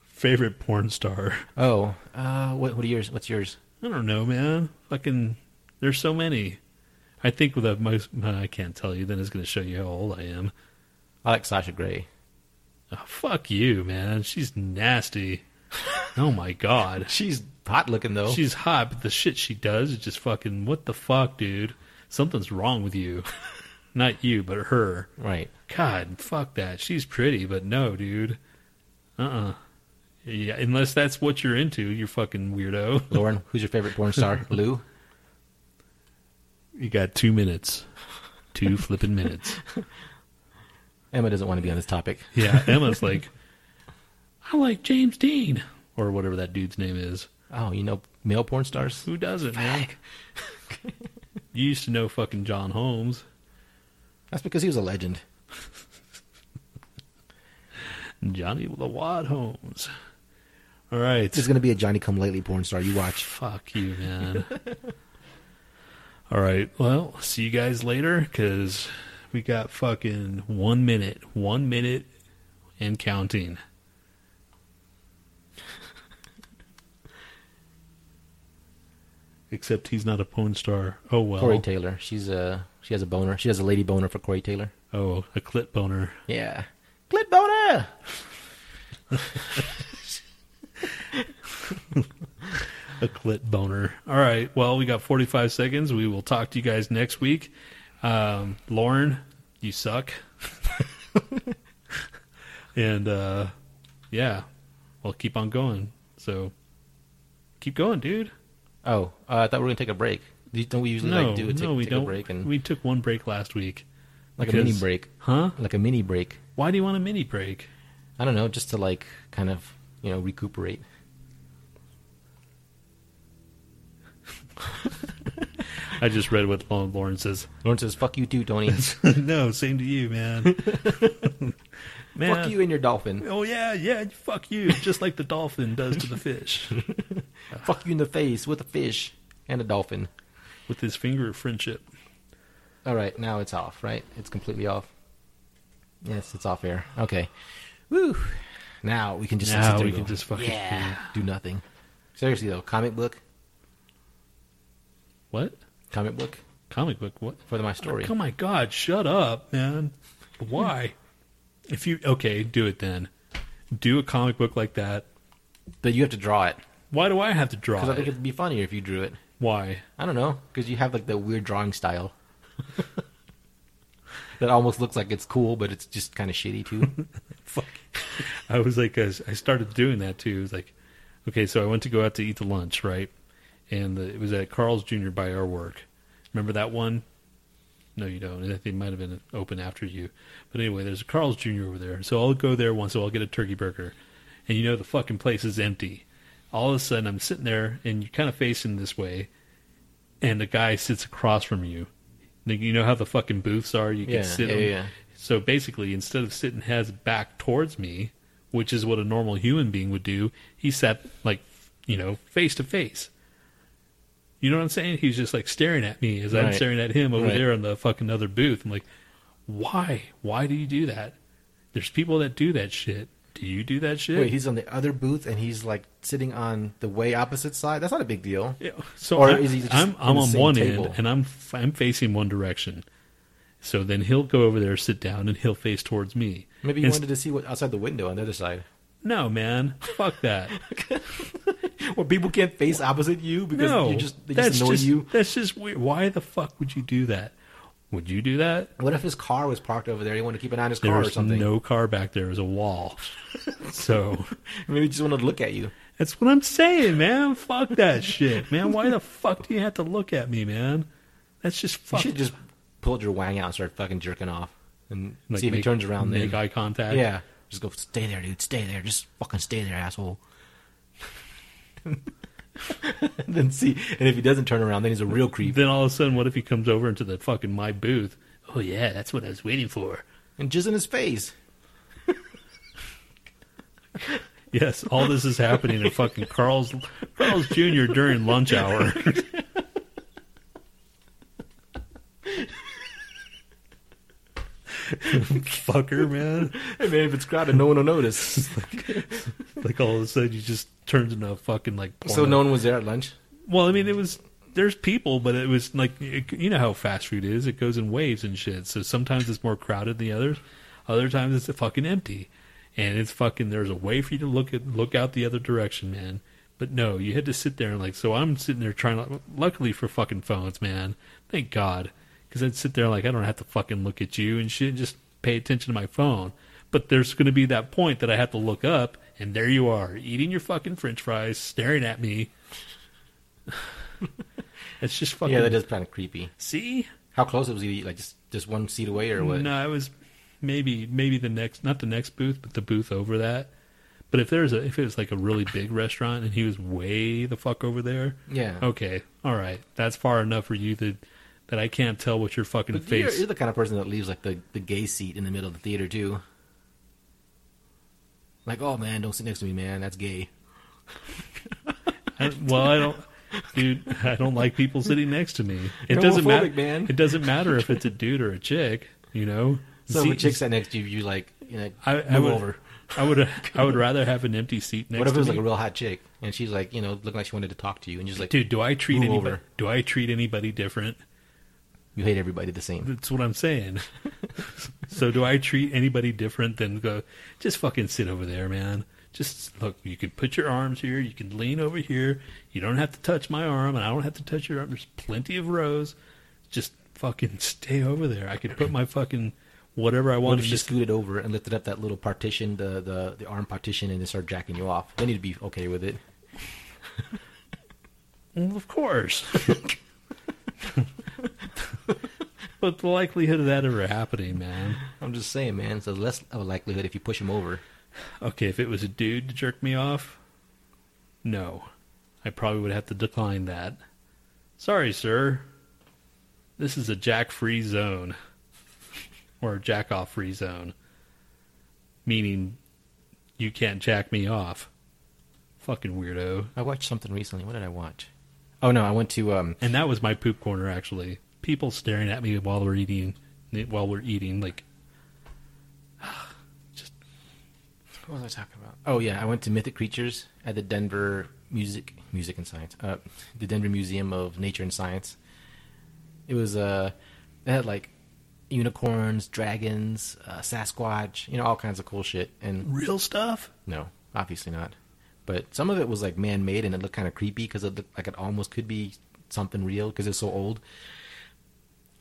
A: favorite porn star.
C: oh uh what, what are yours what's yours
A: I don't know, man. Fucking, there's so many. I think with the most, uh, I can't tell you. Then it's going to show you how old I am.
C: i like Sasha Grey
A: Oh, fuck you, man. She's nasty. oh my god.
C: she's hot looking though
A: She's hot, but the shit she does is just fucking. What the fuck, dude? Something's wrong with you. Not you, but her.
C: right
A: God, fuck that. She's pretty, but no, dude. Uh uh Yeah, unless that's what you're into, you're fucking weirdo.
C: lauren who's your favorite porn star lou
A: You got two minutes. Two flipping minutes.
C: emma doesn't want to be on this topic
A: Yeah, Emma's like, I like James Dean. Or whatever that dude's name is.
C: Oh you know male porn stars
A: Who doesn't, man? you used to know fucking John Holmes.
C: that's because he was a legend
A: Johnny the Wad Holmes. All right.
C: There's gonna be a Johnny Come Lately porn star. You watch.
A: Fuck you, man. All right. Well, see you guys later because we got fucking one minute. One minute and counting. Except he's not a porn star. Oh, well.
C: Corey Taylor. She's a she has a boner. She has a lady boner for Corey Taylor.
A: Oh, a clit boner.
C: Yeah. Clit boner.
A: a clit boner. All right. Well, we got 45 seconds. We will talk to you guys next week. Um, Lauren, you suck. and uh, yeah, well, keep on going. So keep going, dude.
C: Oh, uh, I thought we were gonna take a break. Don't we usually
A: no,
C: like do a take,
A: no, we
C: take
A: don't.
C: a break and
A: We took one break last week.
C: like a mini break,
A: Huh?
C: like a mini break?
A: Why do you want a mini break?
C: I don't know, just to like kind of you know recuperate.
A: I just read what Lauren says.
C: Lauren says, "Fuck you too, Tony.
A: no, same to you, man. man.
C: Fuck you and your dolphin.
A: Oh yeah, yeah. Fuck you, just like the dolphin does to the fish
C: Fuck you in the face with a fish and a dolphin."
A: with his finger of friendship.
C: All right, now it's off. Right, it's completely off. Yes, it's off air. Okay. Woo. Now we can just
A: Now we can
C: go,
A: just fucking-
C: yeah do nothing. Seriously though, comic book,
A: What?
C: comic book
A: Comic book? What?
C: for my story.
A: Oh my god! Shut up, man. Why? If you okay, do it then. Do a comic book like that.
C: But you have to draw it
A: Why do I have to draw
C: because I think
A: it?
C: it'd be funnier if you drew it.
A: Why?
C: I don't know because you have like the weird drawing style that almost looks like it's cool, but it's just kind of shitty too.
A: Fuck. I was like, uh, I started doing that too. It was like, okay, so I went to go out to eat the lunch, right? And the, it was at Carl's Jr. by our work. Remember that one? No, you don't. I think it might have been open after you. But anyway, there's a Carl's Jr. over there. So I'll go there once, so I'll get a turkey burger. And you know, the fucking place is empty. All of a sudden, I'm sitting there, and you're kind of facing this way, and the guy sits across from you. You know how the fucking booths are? You can
C: Yeah,
A: sit
C: yeah, yeah.
A: so basically, instead of sitting his back towards me, which is what a normal human being would do, he sat like, you know, face to face. You know what I'm saying? He's just like staring at me as I'm staring at him over
C: Right.
A: there on the fucking other booth. I'm like, why? Why do you do that? There's people that do that shit. Do you do that shit?
C: Wait, he's on the other booth and he's like sitting on the way opposite side. That's not a big deal.
A: Yeah, So
C: Or
A: I'm,
C: is he just
A: I'm, I'm on one
C: table?
A: end and I'm f- I'm facing one direction. So then he'll go over there, sit down, and he'll face towards me.
C: Maybe you
A: And
C: wanted to see what outside the window on the other side.
A: No, man, fuck that.
C: Well, people can't face opposite you because
A: no,
C: you just they just annoy
A: just
C: you.
A: that's just weird. Why the fuck would you do that? Would you do that?
C: What if his car was parked over there? He wanted to keep an eye on his car or
A: There's
C: something?
A: no car back there. There's a wall. so
C: Maybe he just wanted to look at you.
A: that's what I'm saying, man. Fuck that shit, man. Why the fuck do you have to look at me, man? That's just fuck.
C: You should just pull your wang out and start fucking jerking off and
A: Like,
C: see if he turns around.
A: Make
C: then
A: eye contact.
C: yeah, just go stay there, dude. Stay there. Just fucking stay there, asshole. then see, and if he doesn't turn around, then he's a real creep.
A: Then all of a sudden, what if he comes over into the fucking my booth? Oh yeah, that's what I was waiting for.
C: And just in his face.
A: Yes, all this is happening in fucking Carl's Carl's Jr. during lunch hour. Fucker, man.
C: Hey man, if it's crowded, no one will notice.
A: Like all of a sudden, you just turns into a fucking like. Porno.
C: so no one was there at lunch.
A: Well, I mean, it was there's people, but it was like it, you know how fast food is. It goes in waves and shit. So sometimes it's more crowded than the others. Other times it's fucking empty, and it's fucking. There's a way for you to look at look out the other direction, man. But no, you had to sit there and like. So I'm sitting there trying to. Luckily for fucking phones, man. Thank God, because I'd sit there like I don't have to fucking look at you and shit. Just pay attention to my phone. But there's going to be that point that I have to look up, and there you are, eating your fucking French fries, staring at me. It's just fucking.
C: Yeah, that is kind of creepy.
A: See?
C: How close it was he? Like just just one seat away or what?
A: No, it was maybe maybe the next, not the next booth, but the booth over that. But if there's a if it was like a really big restaurant and he was way the fuck over there,
C: Yeah.
A: okay, all right, that's far enough for you that that I can't tell what your fucking
C: But you're,
A: face.
C: you're the kind of person that leaves like the, the gay seat in the middle of the theater too. Like, oh man, don't sit next to me, man. That's gay.
A: I, well, I don't. Dude, I don't like people sitting next to me. It
C: You're
A: doesn't matter.
C: man.
A: It doesn't matter if it's a dude or a chick. You know.
C: So
A: See-
C: if a chick sat next to you, you like, you know,
A: I,
C: move
A: I would,
C: over.
A: I would. I would rather have an empty seat next to you.
C: What if it was
A: me.
C: like a real hot chick and she's like, you know, looking like she wanted to talk to you and just like,
A: Dude, do I treat anybody?
C: over.
A: Do I treat anybody different?
C: You hate everybody the same.
A: That's what I'm saying. so do I treat anybody different than go? Just fucking sit over there, man. Just look. You can put your arms here. You can lean over here. You don't have to touch my arm, and I don't have to touch your arm. There's plenty of rows. Just fucking stay over there. I could put my fucking whatever I
C: What
A: want.
C: if
A: to
C: she
A: just
C: scooted over and lifted up that little partition, the, the, the arm partition, and they start jacking you off? Then you'd be okay with it.
A: Well, of course. but the likelihood of that ever happening, man.
C: I'm just saying, man. So less of a likelihood if you push him over.
A: Okay, if it was a dude to jerk me off, no. I probably would have to decline that. Sorry, sir. This is a jack free zone. Or a jack off free zone. Meaning you can't jack me off. Fucking weirdo.
C: I watched something recently. What did I watch? Oh no, I went to um.
A: And that was my poop corner actually. People staring at me while we're eating while we're eating, like just
C: What was I talking about? Oh yeah, I went to Mythic Creatures at the Denver Music Music and Science, uh, the Denver Museum of Nature and Science. It was uh, they had like unicorns, dragons, uh, Sasquatch, you know, all kinds of cool shit. And
A: Real stuff.
C: no, obviously not. But some of it was like man made and it looked kind of creepy because it looked like it almost could be something real because it's so old.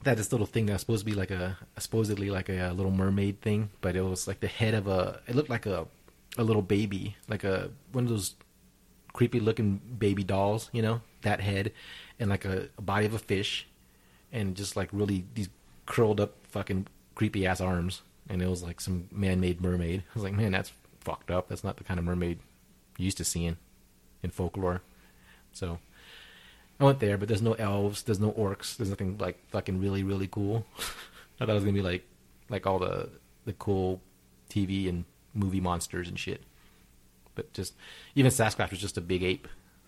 C: That this little thing that was supposed to be like a supposedly like a, little mermaid thing, but it was like the head of a. It looked like a a little baby, like a one of those creepy looking baby dolls, you know, that head, and like a, a body of a fish, and just like really these curled up fucking creepy ass arms, and it was like some man made mermaid. I was like, man, that's fucked up. That's not the kind of mermaid used to seeing in folklore. So I went there, but there's no elves, there's no orcs, there's nothing like fucking really really cool. I thought it was gonna be like like all the the cool TV and movie monsters and shit. But just even Sasquatch was just a big ape.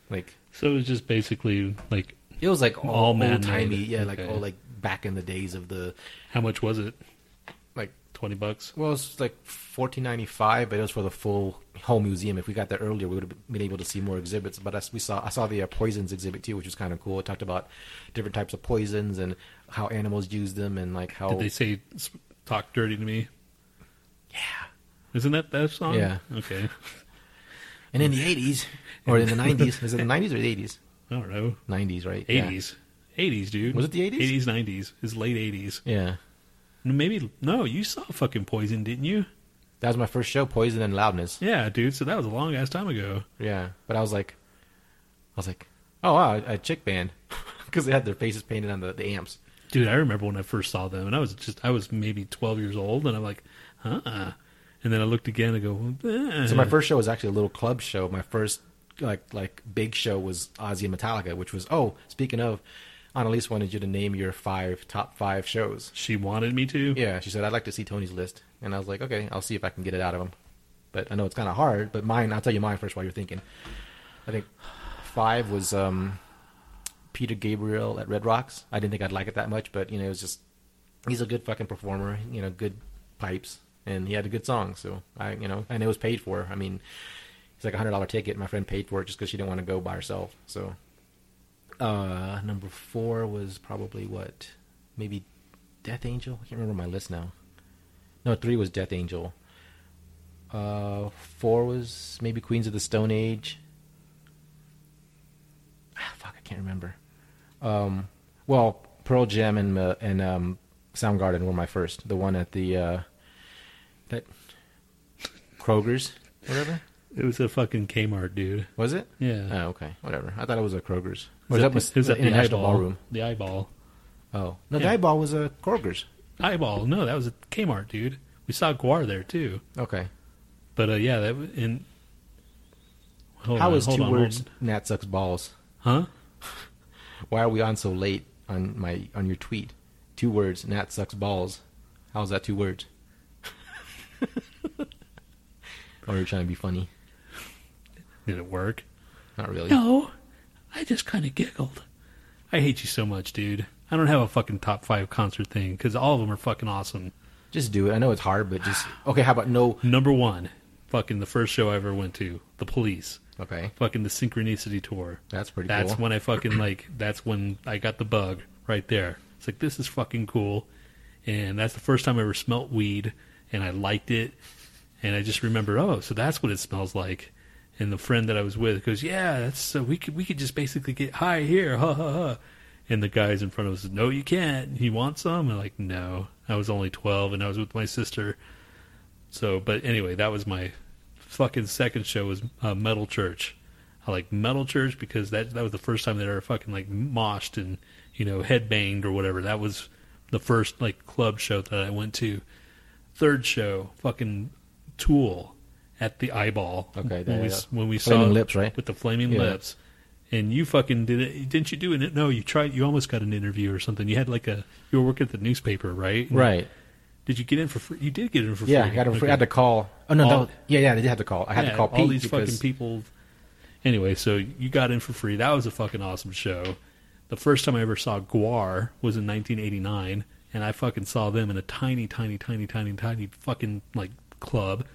C: Like
A: So it was just basically like
C: it was like all,
A: All
C: old timey, yeah, like all like back in the days of the
A: how much was it? Twenty bucks.
C: well, it's like fourteen ninety five, but it was for the full whole museum. If we got there earlier, we would have been able to see more exhibits. But as we saw, I saw the uh, poisons exhibit too, which was kind of cool. It talked about different types of poisons and how animals use them, and like how
A: Did they say talk dirty to me?
C: yeah.
A: Isn't that that song?
C: Yeah.
A: Okay.
C: And in the eighties or in the nineties, is it the nineties or the eighties?
A: I don't know.
C: Nineties, right? Yeah.
A: Eighties. Eighties, dude.
C: Was it the 80s?
A: Eighties, nineties. It's late eighties.
C: Yeah.
A: Maybe no. You saw fucking Poison, didn't you?
C: That was my first show, Poison and Loudness.
A: Yeah, dude. So that was a long ass time ago.
C: Yeah, but I was like, I was like, oh wow, a chick band, because they had their faces painted on the, the amps.
A: Dude, I remember when I first saw them, and I was just I was maybe twelve years old, and I'm like, huh. And then I looked again and go, eh.
C: So my first show was actually a little club show. My first like like big show was Ozzy and Metallica, which was oh, speaking of, Annalise wanted you to name your five top five shows.
A: she wanted me to.
C: Yeah, she said I'd like to see Tony's list, and I was like, okay, I'll see if I can get it out of him. But I know it's kind of hard. But mine, I'll tell you mine first while you're thinking. I think five was um, Peter Gabriel at Red Rocks. I didn't think I'd like it that much, but you know, it was just he's a good fucking performer. You know, good pipes, and he had a good song. So I, you know, and it was paid for. I mean, it's like a hundred dollar ticket. My friend paid for it just because she didn't want to go by herself. So uh, number four was probably what, maybe Death Angel. I can't remember my list now. No, three was Death Angel. Uh, four was maybe Queens of the Stone Age. Ah, fuck, I can't remember. Um, well, Pearl Jam and uh, and um, Soundgarden were my first. The one at the uh, that Kroger's, whatever
A: It was a fucking Kmart, dude.
C: was it?
A: Yeah.
C: Oh, okay, whatever. I thought it was a Kroger's.
A: It
C: Or
A: was
C: that
A: at
C: was
A: it was at
C: in
A: the
C: National
A: eyeball.
C: Ballroom.
A: The eyeball.
C: Oh no, the eyeball was a Kroger's.
A: Eyeball. No, that was a Kmart, dude. We saw GWAR there too.
C: Okay.
A: But uh, yeah, that was in. Hold
C: How
A: on,
C: is
A: hold
C: two
A: on,
C: words?
A: hold
C: Nat sucks balls.
A: Huh?
C: Why are we on so late on my on your tweet? Two words. Nat sucks balls. How's that two words? or are you trying to be funny?
A: Did it work?
C: Not really.
A: No, I just kind of giggled. I hate you so much, dude. I don't have a fucking top five concert thing because all of them are fucking awesome.
C: Just do it. I know it's hard, but just okay. How about no?
A: Number one, fucking the first show I ever went to, The Police.
C: Okay,
A: Fucking the Synchronicity tour.
C: that's pretty
A: That's
C: cool.
A: when I fucking like. That's when I got the bug right there. It's like this is fucking cool, and that's the first time I ever smelt weed, and I liked it, and I just remember, oh, so that's what it smells like. And the friend that I was with goes, yeah, that's so we could we could just basically get high here, ha ha ha. And the guys in front of us, said, no, you can't. You want some? I'm like, no. I was only twelve, and I was with my sister. So, but anyway, that was my fucking second show was uh, Metal Church. I like Metal Church because that that was the first time they ever fucking like moshed and you know headbanged or whatever. That was the first like club show that I went to. Third show, fucking Tool at the Eyeball.
C: Okay,
A: when we when we
C: Flaming
A: saw
C: Lips, right?
A: with the flaming
C: Yeah.
A: lips. And you fucking did it, didn't you? Do it? No, you tried. You almost got an interview or something. You had like a. You were working at the newspaper, right?
C: right.
A: Did you get in for free? You did get in for free.
C: Yeah, I to,
A: Okay.
C: I had to call. Oh no,
A: All-.
C: Yeah, yeah, they did have to call. I had
A: Yeah,
C: to call Pete
A: all these
C: because
A: fucking people. Anyway, so you got in for free. That was a fucking awesome show. The first time I ever saw GWAR was in 1989, and I fucking saw them in a tiny, tiny, tiny, tiny, tiny fucking like club,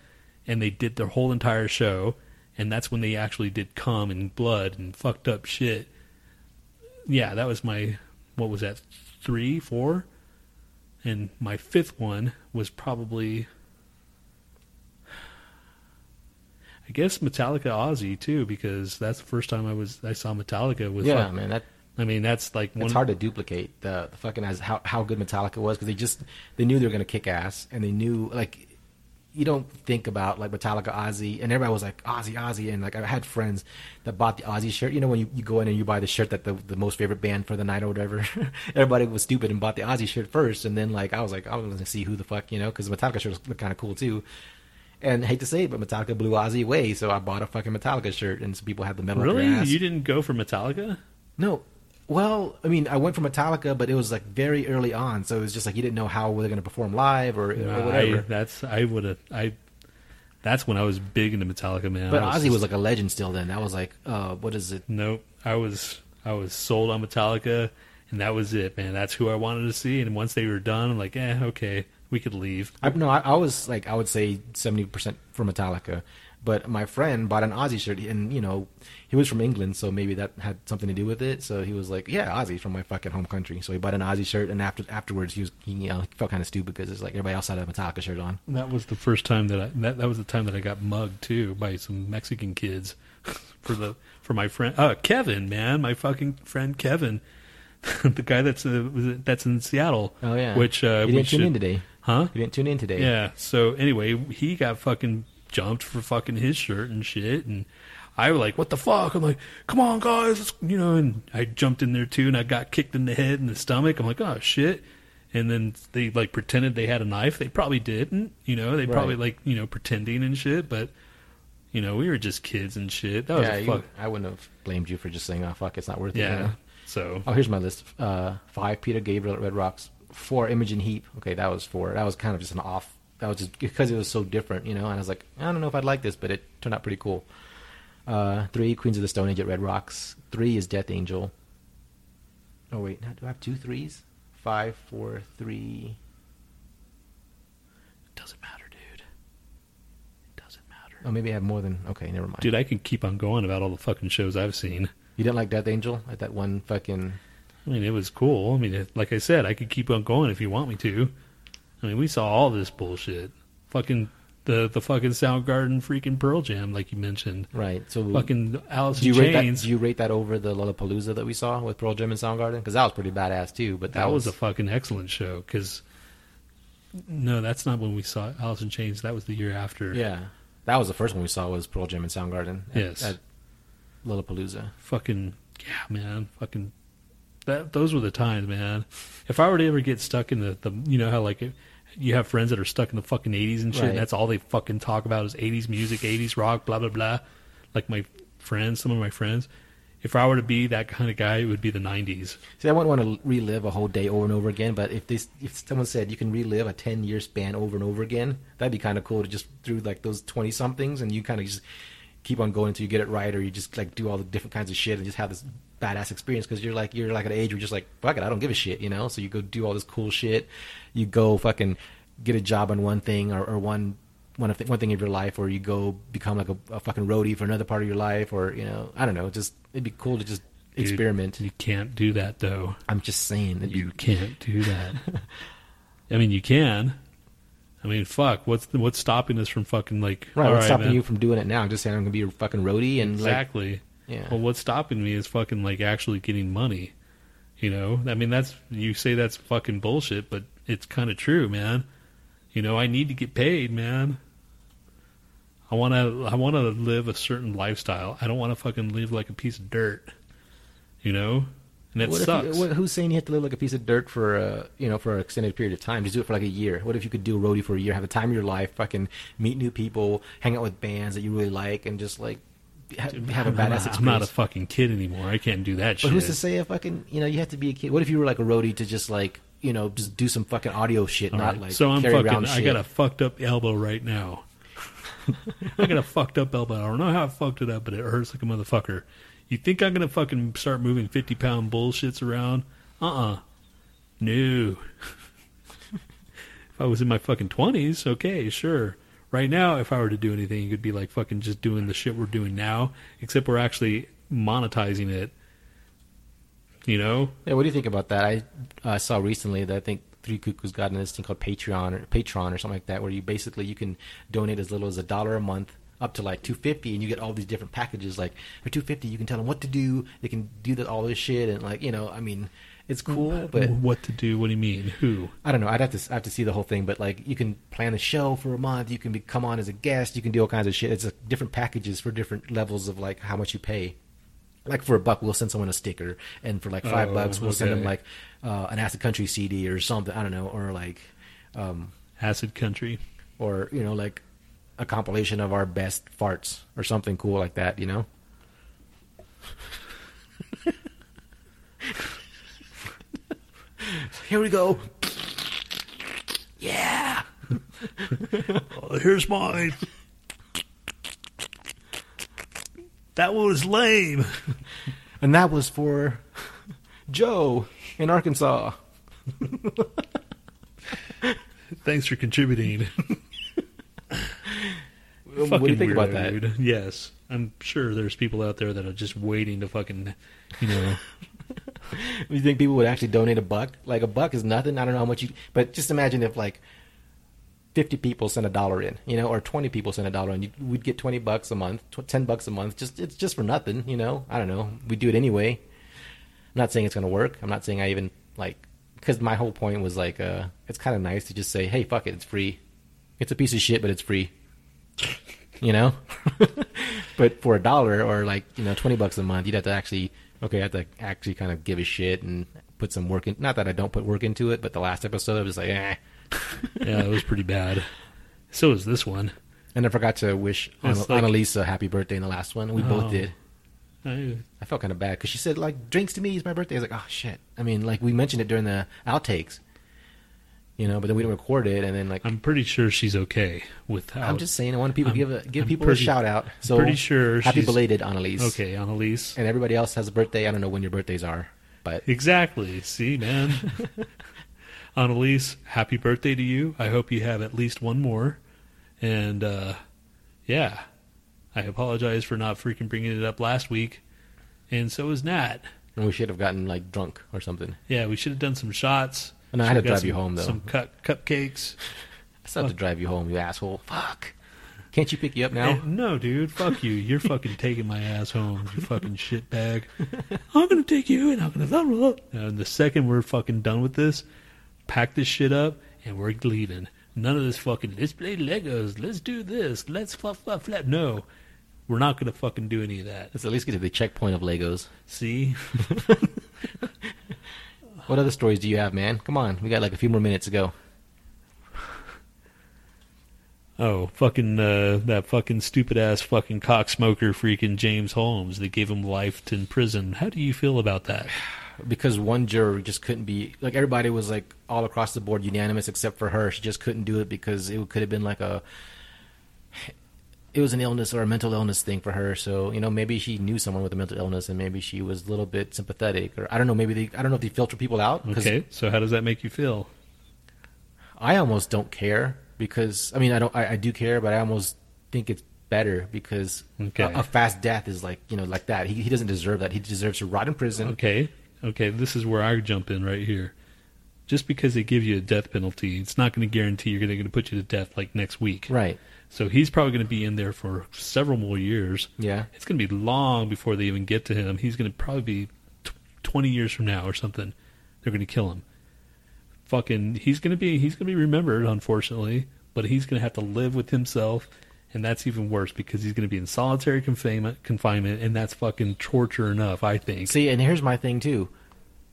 A: and they did their whole entire show, and that's when they actually did cum and blood and fucked up shit. Yeah, that was my what was that three, four, and my fifth one was probably, I guess Metallica Ozzy too, because that's the first time I was I saw Metallica with.
C: Yeah,
A: fuck-
C: man, that
A: I mean that's like one.
C: it's hard to duplicate the, the fucking as how how good Metallica was because they just they knew they were gonna kick ass and they knew like you don't think about like Metallica Ozzy and everybody was like Ozzy Ozzy and like I had friends that bought the Ozzy shirt you know when you, you go in and you buy the shirt that the the most favorite band for the night or whatever everybody was stupid and bought the Ozzy shirt first and then like I was like I was gonna see who the fuck you know because Metallica shirts look kind of cool too. And I hate to say it, but Metallica blew Ozzy away, so I bought a fucking Metallica shirt, and some people had the metal.
A: really, you didn't go for Metallica?
C: No. Well, I mean, I went for Metallica, but it was like very early on, so it was just like you didn't know how were they going to perform live or, or whatever.
A: I, that's I would have I. That's when I was big into Metallica, man.
C: but
A: I
C: Ozzy
A: just-
C: was like a legend still then. That was like, uh, what is it?
A: Nope. I was I was sold on Metallica, and that was it, man. That's who I wanted to see. And once they were done, I'm like, eh, okay, we could leave.
C: I, no, I, I was like, I would say seventy percent for Metallica, but my friend bought an Ozzy shirt, and you know, he was from England, so maybe that had something to do with it. So he was like, yeah, Ozzy from my fucking home country. So he bought an Ozzy shirt, and after afterwards, he was he, you know, felt kind of stupid because it's like everybody else had a Metallica shirt on.
A: That was the first time that I that, that was the time that I got mugged too by some Mexican kids for the for my friend uh Kevin, man, my fucking friend Kevin. the guy that's uh, that's in Seattle.
C: Oh yeah,
A: Which uh
C: he didn't tune in today.
A: Huh?
C: He didn't tune in today.
A: Yeah. So anyway, he got fucking jumped for fucking his shirt and shit, and I was like, "What the fuck?" I'm like, "Come on, guys," you know. And I jumped in there too, and I got kicked in the head and the stomach. I'm like, "Oh shit!" And then they like pretended they had a knife. They probably didn't, you know. They probably like you know pretending and shit, but you know we were just kids and shit. That was
C: yeah,
A: a
C: you-
A: fuck.
C: I wouldn't have blamed you for just saying, "Oh fuck, it's not worth it."
A: Yeah.
C: you know?
A: So
C: Oh, here's my list. Uh, five, Peter Gabriel at Red Rocks. Four, Imogen Heap. Okay, that was four. That was kind of just an off. That was just because it was so different, you know. And I was like, I don't know if I'd like this, but it turned out pretty cool. Uh, three, Queens of the Stone Age at Red Rocks. Three is Death Angel. Oh wait, now do I have two threes? Five, four, three.
A: it doesn't matter, dude. It doesn't matter,
C: Oh, maybe I have more than. Okay, never mind.
A: dude. I can keep on going about all the fucking shows I've seen.
C: You didn't like Death Angel at that one fucking.
A: I mean, it was cool. I mean, it, like I said, I could keep on going if you want me to. I mean, we saw all this bullshit. Fucking the the fucking Soundgarden, freaking Pearl Jam, like you mentioned.
C: Right. So
A: Fucking Alice
C: Do you
A: in
C: rate that?
A: Chains.
C: Do you rate that over the Lollapalooza that we saw with Pearl Jam and Soundgarden? Because that was pretty badass too. But
A: that was a fucking excellent show. Because no, that's not when we saw Alice in Chains. That was the year after.
C: yeah. That was the first one we saw was Pearl Jam and Soundgarden. At,
A: Yes.
C: At Lollapalooza.
A: Fucking yeah, man. Fucking that. Those were the times, man. If I were to ever get stuck in the the, you know how like. It, you have friends that are stuck in the fucking 80s and shit,
C: Right.
A: and that's all they fucking talk about is 80s music, 80s rock, blah, blah, blah. Like my friends, some of my friends. If I were to be that kind of guy, it would be the 90s.
C: See, I wouldn't want to relive a whole day over and over again. But if this, if someone said you can relive a ten year span over and over again, that'd be kind of cool to just through like those twenty somethings, and you kind of just keep on going until you get it right, or you just like do all the different kinds of shit and just have this badass experience because you're like you're like at an age where you're just like fuck it, I don't give a shit, you know. So you go do all this cool shit, you go fucking get a job on one thing or, or one one one thing of your life, or you go become like a, a fucking roadie for another part of your life, or you know, I don't know. Just it'd be cool to just
A: Dude,
C: experiment.
A: You can't do that, though.
C: I'm just saying that
A: You can't do that. I mean, you can. I mean, fuck. What's the, what's stopping us from fucking like?
C: Right, what's stopping
A: man.
C: you from doing it now? Just saying I'm gonna be a fucking roadie and like,
A: Exactly.
C: Yeah.
A: Well, what's stopping me is fucking like actually getting money. You know, I mean, that's you say that's fucking bullshit, but it's kind of true, man. You know, I need to get paid, man. I want to, I want to live a certain lifestyle. I don't want to fucking live like a piece of dirt. You know, and it
C: what
A: sucks.
C: You, what, who's saying you have to live like a piece of dirt for a you know for an extended period of time? Just do it for like a year. What if you could do a roadie for a year, have the time of your life, fucking meet new people, hang out with bands that you really like, and just like ha- have a
A: I'm
C: badass
A: not,
C: experience?
A: I'm not a fucking kid anymore. I can't do that
C: but
A: shit.
C: But who's to say if fucking you know you have to be a kid? What if you were like a roadie to just like you know just do some fucking audio shit,
A: All
C: not
A: right,
C: like
A: so I'm fucking. I got a fucked up elbow right now. I got a fucked up elbow. I don't know how I fucked it up, but it hurts like a motherfucker. You think I'm gonna fucking start moving fifty pound bullshits around? Uh uh No. if I was in my fucking twenties, okay, sure. Right now, if I were to do anything, it could be like fucking just doing the shit we're doing now, except we're actually monetizing it. You know?
C: Yeah, what do you think about that? I uh, saw recently that I think Three Cuckoos got in this thing called Patreon or Patreon or something like that, where you basically you can donate as little as a dollar a month up to like two fifty, and you get all these different packages. Like for two fifty, you can tell them what to do. They can do the, all this shit, and like you know, I mean, it's cool, but
A: what to do? What do you mean? Who?
C: I don't know. I'd have to I have to see the whole thing, but like you can plan a show for a month. You can be, come on as a guest. You can do all kinds of shit. It's a, different packages for different levels of like how much you pay. Like for a buck, we'll send someone a sticker, and for like five
A: Oh,
C: bucks, we'll send them like uh, an Acid Country CD or something. I don't know, or like, um,
A: Acid Country.
C: or you know, like a compilation of our best farts or something cool like that. You know. Here we go. Yeah.
A: Oh, here's mine. That one was lame.
C: And that was for Joe in Arkansas.
A: Thanks for contributing.
C: what do you think about that?
A: dude. Yes, I'm sure there's people out there that are just waiting to fucking, you know.
C: You think people would actually donate a buck? Like a buck is nothing. I don't know how much you, but just imagine if like fifty people sent a dollar in, you know, or twenty people sent a dollar in. You, we'd get twenty bucks a month, tw- ten bucks a month. Just it's just for nothing, you know. I don't know. We do it anyway. I'm not saying it's gonna work. I'm not saying I even like because my whole point was like, uh, it's kind of nice to just say, hey, fuck it, it's free. It's a piece of shit, but it's free. you know. but for a dollar or like you know twenty bucks a month, you'd have to actually okay, I have to actually kind of give a shit and put some work in. Not that I don't put work into it, but the last episode I was like, eh.
A: Yeah, it was pretty bad. So is this one.
C: And I forgot to wish Anna-
A: like-
C: Annalise a happy birthday in the last one. We
A: Oh.
C: both did.
A: I,
C: I felt kind of bad because she said like drinks to me is my birthday. I was like, oh shit. I mean, like we mentioned it during the outtakes, you know, but then we didn't record it, and then like
A: I'm pretty sure she's okay without.
C: I'm just saying, I want people to give a, give
A: I'm
C: people
A: pretty-
C: a shout out. So
A: pretty sure
C: happy belated Annalise.
A: okay, Annalise.
C: And everybody else has a birthday. I don't know when your birthdays are, but
A: Exactly. See, man. Annalise, happy birthday to you. I hope you have at least one more. And uh, yeah, I apologize for not freaking bringing it up last week. And so is Nat.
C: we should have gotten like drunk or something.
A: Yeah, we should have done some shots.
C: And I had to drive you home, though.
A: Some cut cupcakes.
C: I still have to drive you home, you asshole. Fuck. Can't you pick you up now?
A: Eh, no, dude, fuck you. You're fucking taking my ass home, you fucking shitbag. I'm gonna take you and I'm gonna blah, blah, blah. And the second we're fucking done with this, pack this shit up and we're leaving. None of this fucking let's play Legos, let's do this, let's flap flap flap. No. We're not gonna fucking do any of that.
C: Let's at least get to the checkpoint of Legos.
A: See?
C: What other stories do you have, man? Come on, we got like a few more minutes to go.
A: Oh, fucking uh, that fucking stupid ass fucking cock smoker freaking James Holmes. that gave him life in prison. How do you feel about that?
C: Because one juror just couldn't be like everybody was like all across the board unanimous except for her. She just couldn't do it because it could have been like a it was an illness or a mental illness thing for her. So you know maybe she knew someone with a mental illness and maybe she was a little bit sympathetic or I don't know. Maybe they I don't know if they filter people out.
A: Okay, so how does that make you feel?
C: I almost don't care because I mean I don't I, I do care, but I almost think it's better because
A: Okay.
C: a, a fast death is like you know like that. He he doesn't deserve that. He deserves to rot in prison.
A: Okay, okay, this is where I jump in right here. Just because they give you a death penalty, it's not going to guarantee you're going to put you to death like next week.
C: Right.
A: So he's probably going to be in there for several more years.
C: Yeah.
A: It's going to be long before they even get to him. He's going to probably be t- 20 years from now or something. They're going to kill him. Fucking, he's going to be he's going to be remembered, unfortunately, but he's going to have to live with himself, and that's even worse because he's going to be in solitary confinement, confinement, and that's fucking torture enough. I think.
C: See, and here's my thing too.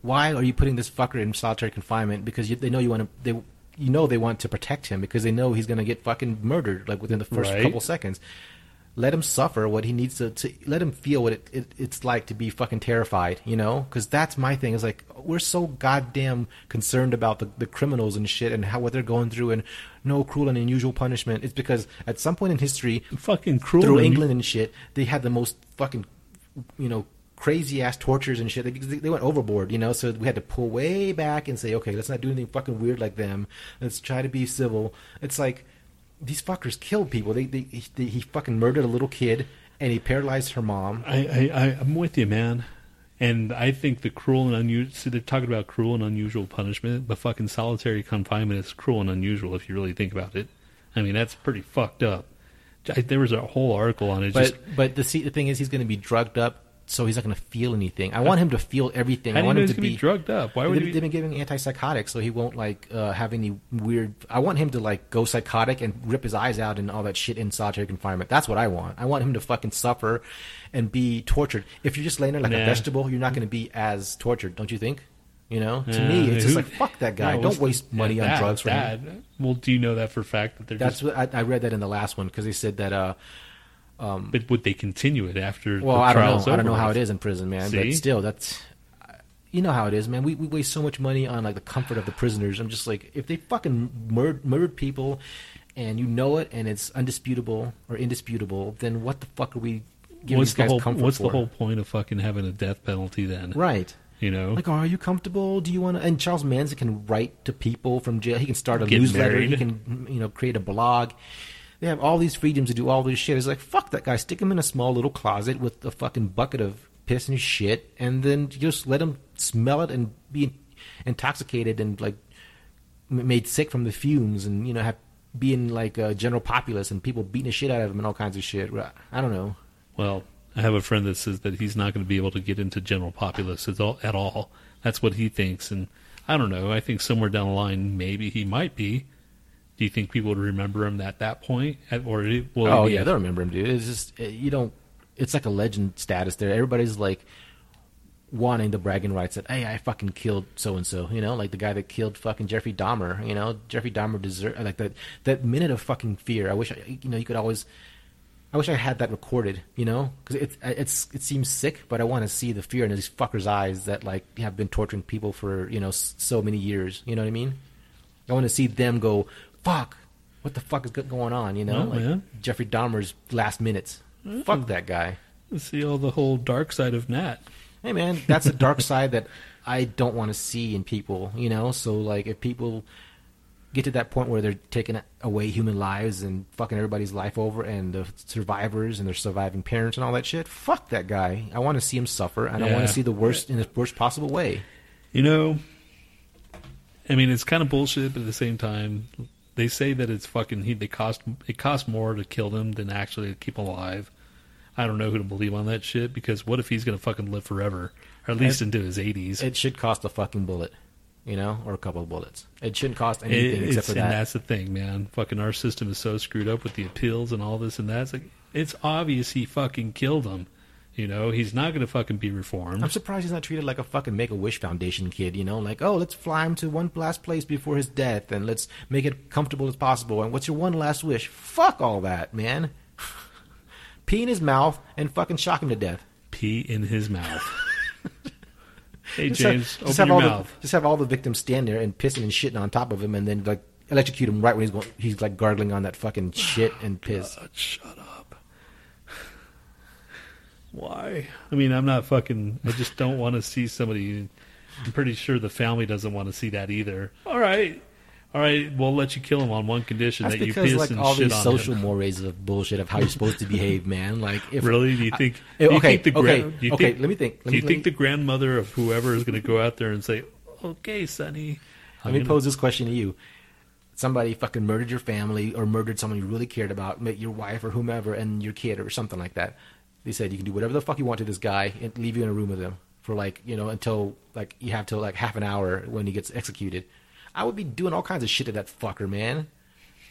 C: Why are you putting this fucker in solitary confinement? Because you, they know you want to. They, you know, they want to protect him because they know he's going to get fucking murdered like within the first
A: Right.
C: couple seconds. Let him suffer what he needs to. to let him feel what it, it, it's like to be fucking terrified. You know, because that's my thing. Is like we're so goddamn concerned about the, the criminals and shit and how what they're going through and no cruel and unusual punishment. It's because at some point in history,
A: fucking cruel.
C: through
A: and-
C: England and shit, they had the most fucking, you know, crazy ass tortures and shit. They, they went overboard, you know. So we had to pull way back and say, okay, let's not do anything fucking weird like them. Let's try to be civil. It's like these fuckers killed people. They, they, he, he fucking murdered a little kid and he paralyzed her mom.
A: I, I, I, I'm with you, man. And I think the cruel and unusual. See, they're talking about cruel and unusual punishment, but fucking solitary confinement is cruel and unusual if you really think about it. I mean, that's pretty fucked up. I, there was a whole article on it.
C: But
A: just
C: but the the thing is, he's going to be drugged up, so he's not going to feel anything. I want him to feel everything.
A: how
C: I want him to be,
A: be drugged up? Why would
C: they've,
A: he?
C: they've been giving antipsychotics, so he won't like uh, have any weird. I want him to like go psychotic and rip his eyes out and all that shit in solitary confinement. That's what I want. I want him to fucking suffer and be tortured. If you're just laying there like
A: Nah.
C: a vegetable, you're not going to be as tortured, don't you think? You know, to me, it's just like fuck that guy.
A: No,
C: Don't waste money
A: yeah,
C: on
A: that-
C: drugs for him.
A: that. Well, do you know that for a fact that they're
C: That's
A: just?
C: what I, I read that in the last one because they said that. uh Um,
A: but would they continue it after?
C: Well,
A: the
C: I don't know. I don't know how it is in prison, man.
A: See?
C: But still, that's you know how it is, man. We we waste so much money on like the comfort of the prisoners. I'm just like, if they fucking mur- murdered people, and you know it, and it's undisputable or indisputable, then what the fuck are we giving
A: What's
C: these
A: the
C: guys
A: whole?
C: comfort
A: What's
C: for?
A: the whole point of fucking having a death penalty then?
C: Right.
A: You know,
C: Like, are you comfortable? Do you want to? And Charles Manson can write to people from jail. He can start a
A: Get
C: newsletter. He can, you know, create a blog. They have all these freedoms to do all this shit. It's like fuck that guy. Stick him in a small little closet with a fucking bucket of piss and shit, and then just let him smell it and be intoxicated and like made sick from the fumes, and you know, have being like a general populace and people beating the shit out of him and all kinds of shit. I don't know.
A: Well, I have a friend that says that he's not going to be able to get into general populace at all. At all. That's what he thinks, and I don't know. I think somewhere down the line, maybe he might be. Do you think people would remember him at that point, or will
C: Oh yeah,
A: a-
C: they'll remember him, dude. It's just you don't. It's like a legend status there. Everybody's like wanting the bragging rights that hey, I fucking killed so and so. You know, like the guy that killed fucking Jeffrey Dahmer. You know, Jeffrey Dahmer deserve like that that minute of fucking fear. I wish I, you know you could always. I wish I had that recorded, you know, because it, it's it seems sick, but I want to see the fear in these fuckers' eyes that like have been torturing people for you know so many years. You know what I mean? I want to see them go, "Fuck, what the fuck is going on?" You know,
A: Well,
C: like
A: man.
C: Jeffrey Dahmer's last minutes. Mm-hmm. Fuck that guy.
A: see all the whole dark side of Nat?
C: Hey man, that's a dark side that I don't want to see in people. You know, so like if people get to that point where they're taking away human lives and fucking everybody's life over, and the survivors and their surviving parents and all that shit, fuck that guy. I want to see him suffer, and I want to see the worst in the worst possible way.
A: You know, I mean, it's kind of bullshit, but at the same time, they say that it's fucking. He they cost it costs more to kill them than actually to keep them alive. I don't know who to believe on that shit because what if he's gonna fucking live forever, or at least into his eighties?
C: It should cost a fucking bullet, you know, or a couple of bullets. It shouldn't cost anything except for that.
A: and that's the thing, man. Fucking our system is so screwed up with the appeals and all this and that. It's like it's obvious he fucking killed him. You know, he's not gonna fucking be reformed.
C: I'm surprised he's not treated like a fucking Make a Wish Foundation kid, you know? Like, oh, let's fly him to one last place before his death and let's make it comfortable as possible. And what's your one last wish? Fuck all that, man. Pee in his mouth and fucking shock him to death.
A: Pee in his mouth. hey
C: Just
A: James,
C: have, just
A: open
C: have
A: your
C: all
A: mouth.
C: The, just have all the victims stand there and pissing and shitting on top of him and then, like, electrocute him right when he's going, he's, like, gargling on that fucking shit and piss.
A: God, shut up. Why? I mean, I'm not fucking. I just don't want to see somebody. I'm pretty sure the family doesn't want to see that either. All right, all right. We'll let you kill him on one condition
C: That's
A: that you
C: because
A: piss
C: like
A: and
C: all
A: shit
C: these
A: on
C: social
A: him.
C: mores of bullshit of how you're supposed to behave, man. Like if
A: Really? Do you think?
C: I-
A: do you
C: okay,
A: think the
C: okay,
A: gran- do you
C: okay,
A: think-
C: let me think. Let
A: do
C: me-
A: you
C: let
A: think
C: me-
A: the grandmother of whoever is going to go out there and say, "Okay, Sonny"?
C: Let me pose this question to you. Somebody fucking murdered your family or murdered someone you really cared about, your wife or whomever, and your kid or something like that. They said you can do whatever the fuck you want to this guy and leave you in a room with him for like, you know, until like you have till like half an hour when he gets executed. I would be doing all kinds of shit to that fucker, man.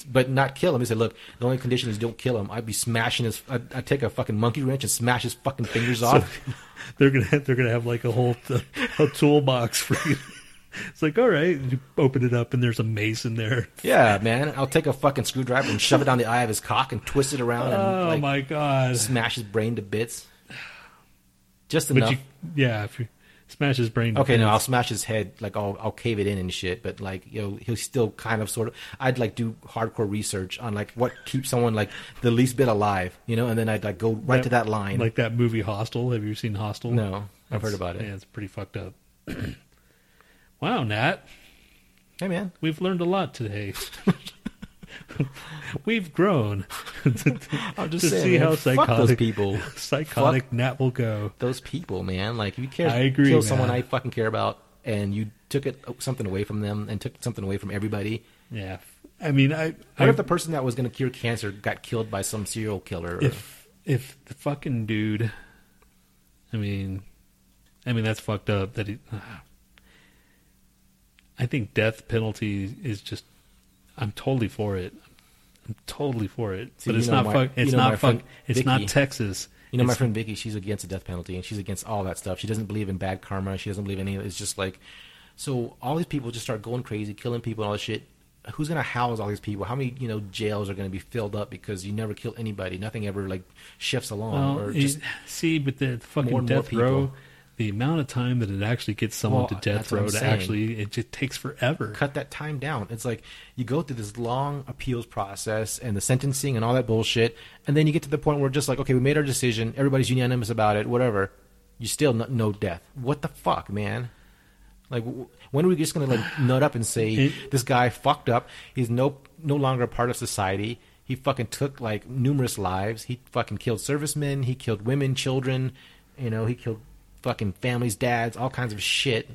C: But not kill him. He said, "Look, the only condition is don't kill him." I'd be smashing his. I'd, I'd take a fucking monkey wrench and smash his fucking fingers off.
A: they're gonna they're gonna have like a whole a toolbox for you. It's like, all right, you open it up and there's a mace in there.
C: Yeah, man. I'll take a fucking screwdriver and shove it down the eye of his cock and twist it around and
A: Oh
C: like
A: my god!
C: smash his brain to bits. Just
A: But
C: enough.
A: you, yeah, if you smash his brain. to
C: okay, no. I'll smash his head. Like I'll I'll cave it in and shit. But like you know, he'll still kind of sort of. I'd like do hardcore research on like what keeps someone like the least bit alive, you know, and then I'd like go right to that line.
A: like that movie Hostel. Have you seen Hostel?
C: no, I've heard about it.
A: Yeah, it's pretty fucked up. wow, Nat,
C: Hey man,
A: we've learned a lot today. We've grown.
C: I'm just
A: to
C: saying,
A: see
C: man,
A: how psychotic
C: those people.
A: psychotic
C: Fuck
A: Nat will go.
C: those people, man. Like if you care,
A: I agree,
C: kill someone. I fucking care about, and you took it uh, something away from them and took something away from everybody.
A: Yeah, I mean, I,
C: What
A: I
C: if the person that was going to cure cancer got killed by some serial killer? or-
A: if if the fucking dude, I mean, I mean that's fucked up. That he, uh, I think death penalty is just. I'm totally for it. I'm totally for it.
C: See,
A: but it's not
C: my-
A: fuck. It's not
C: friend
A: fuck. It's not Texas.
C: You know, my friend Vicky, she's against the death penalty and she's against all that stuff. She doesn't believe in bad karma. She doesn't believe in any. It's just like, so all these people just start going crazy, killing people and all this shit. Who's going to house all these people? How many, you know, jails are going to be filled up because you never kill anybody? Nothing ever, like, shifts along.
A: Well,
C: or just,
A: see, but the fucking
C: more and more
A: death row,
C: people.
A: The amount of time that it actually gets someone
C: Well,
A: to death row to actually, it just takes forever.
C: cut that time down. It's like you go through this long appeals process and the sentencing and all that bullshit, and then you get to the point where just like, okay, we made our decision, everybody's unanimous about it, whatever. You still no, no death. What the fuck, man? Like, w- when are we just gonna like nut up and say
A: It-
C: this guy fucked up? He's no no longer a part of society. He fucking took like numerous lives. He fucking killed servicemen. He killed women, children. You know, he killed fucking families, dads, all kinds of shit.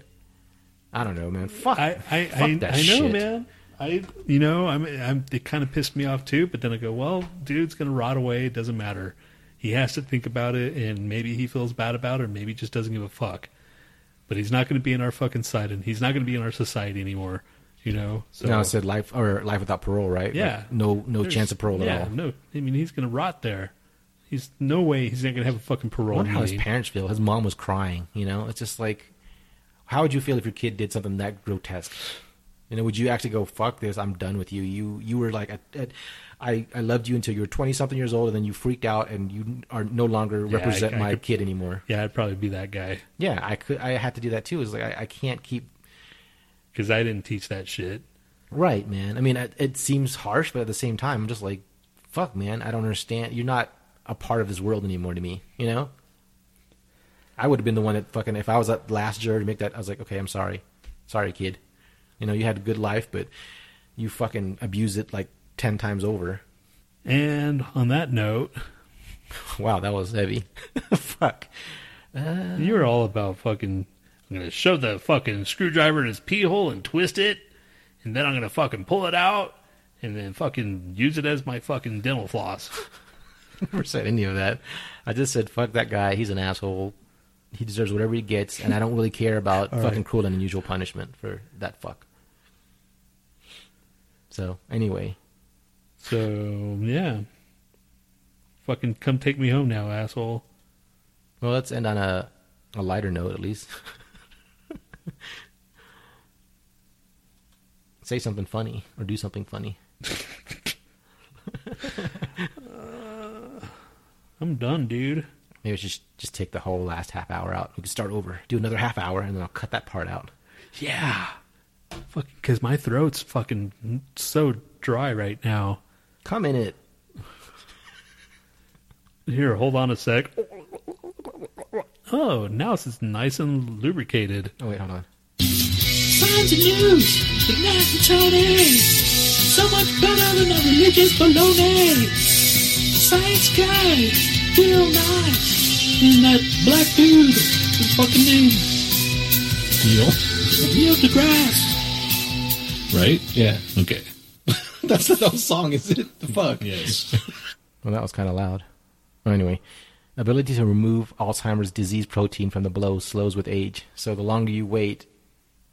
C: I don't know, man. Fuck.
A: I I,
C: fuck
A: I,
C: that
A: I know,
C: shit.
A: man. I you know I'm, I'm it kind of pissed me off too. But then I go, well, dude's gonna rot away. It doesn't matter. He has to think about it, and maybe he feels bad about it, or maybe he just doesn't give a fuck. But he's not going to be in our fucking side, and he's not going to be in our society anymore. You know. So
C: no, it said life or life without parole, right?
A: Yeah.
C: Like, no, no
A: there's-
C: chance of parole
A: yeah,
C: at all.
A: No, I mean he's going to rot there. He's no way he's not going to have a fucking
C: I
A: parole
C: wonder how his
A: meeting.
C: parents feel. His mom was crying. You know, it's just like, how would you feel if your kid did something that grotesque? You know, would you actually go, "Fuck this, I'm done with you"? You you were like, at, at, I I loved you until you were twenty something years old, and then you freaked out, and you are no longer
A: Yeah,
C: represent
A: I- I
C: my
A: could-
C: kid anymore.
A: Yeah, I'd probably be that guy
C: Yeah, I could. I had to do that too. It's like I, I can't keep
A: because I didn't teach that shit.
C: Right, man. I mean, it, it seems harsh, but at the same time, I'm just like, fuck, man. I don't understand. You're not a part of this world anymore to me. You know. I would have been the one that fucking if I was that last juror to make that. I was like, okay, I'm sorry, sorry, kid. You know, you had a good life, but you fucking abused it like ten times over.
A: And on that note,
C: Wow, that was heavy. fuck.
A: Uh, you're all about fucking. I'm gonna shove the fucking screwdriver in his pee hole and twist it, and then I'm gonna fucking pull it out, and then fucking use it as my fucking dental floss.
C: Never said any of that. I just said, fuck that guy. He's an asshole. He deserves whatever he gets, and I don't really care about fucking cruel and unusual punishment for that fuck. So anyway,
A: So yeah, fucking come take me home now, asshole.
C: well, let's end on a a lighter note at least. Say something funny or do something funny.
A: I'm done, dude.
C: Maybe we should just just take the whole last half hour out. We can start over, do another half hour, and then I'll cut that part out.
A: Yeah, fucking because my throat's fucking so dry right now.
C: Come in it.
A: Here, hold on a sec. Oh, now it's nice and lubricated.
C: Oh wait, hold on.
E: Science and news with Nat and Tony. So much better than a religious baloney. Science guy, Bill Nye, and that black dude, his fucking name,
D: Neil?
E: Neil deGrasse.
D: Right? Yeah.
E: Okay.
D: That's the whole song, is it? The fuck?
E: Yes.
C: Well, that was kind of loud. Well, anyway, ability to remove Alzheimer's disease protein from the blow slows with age. So the longer you wait,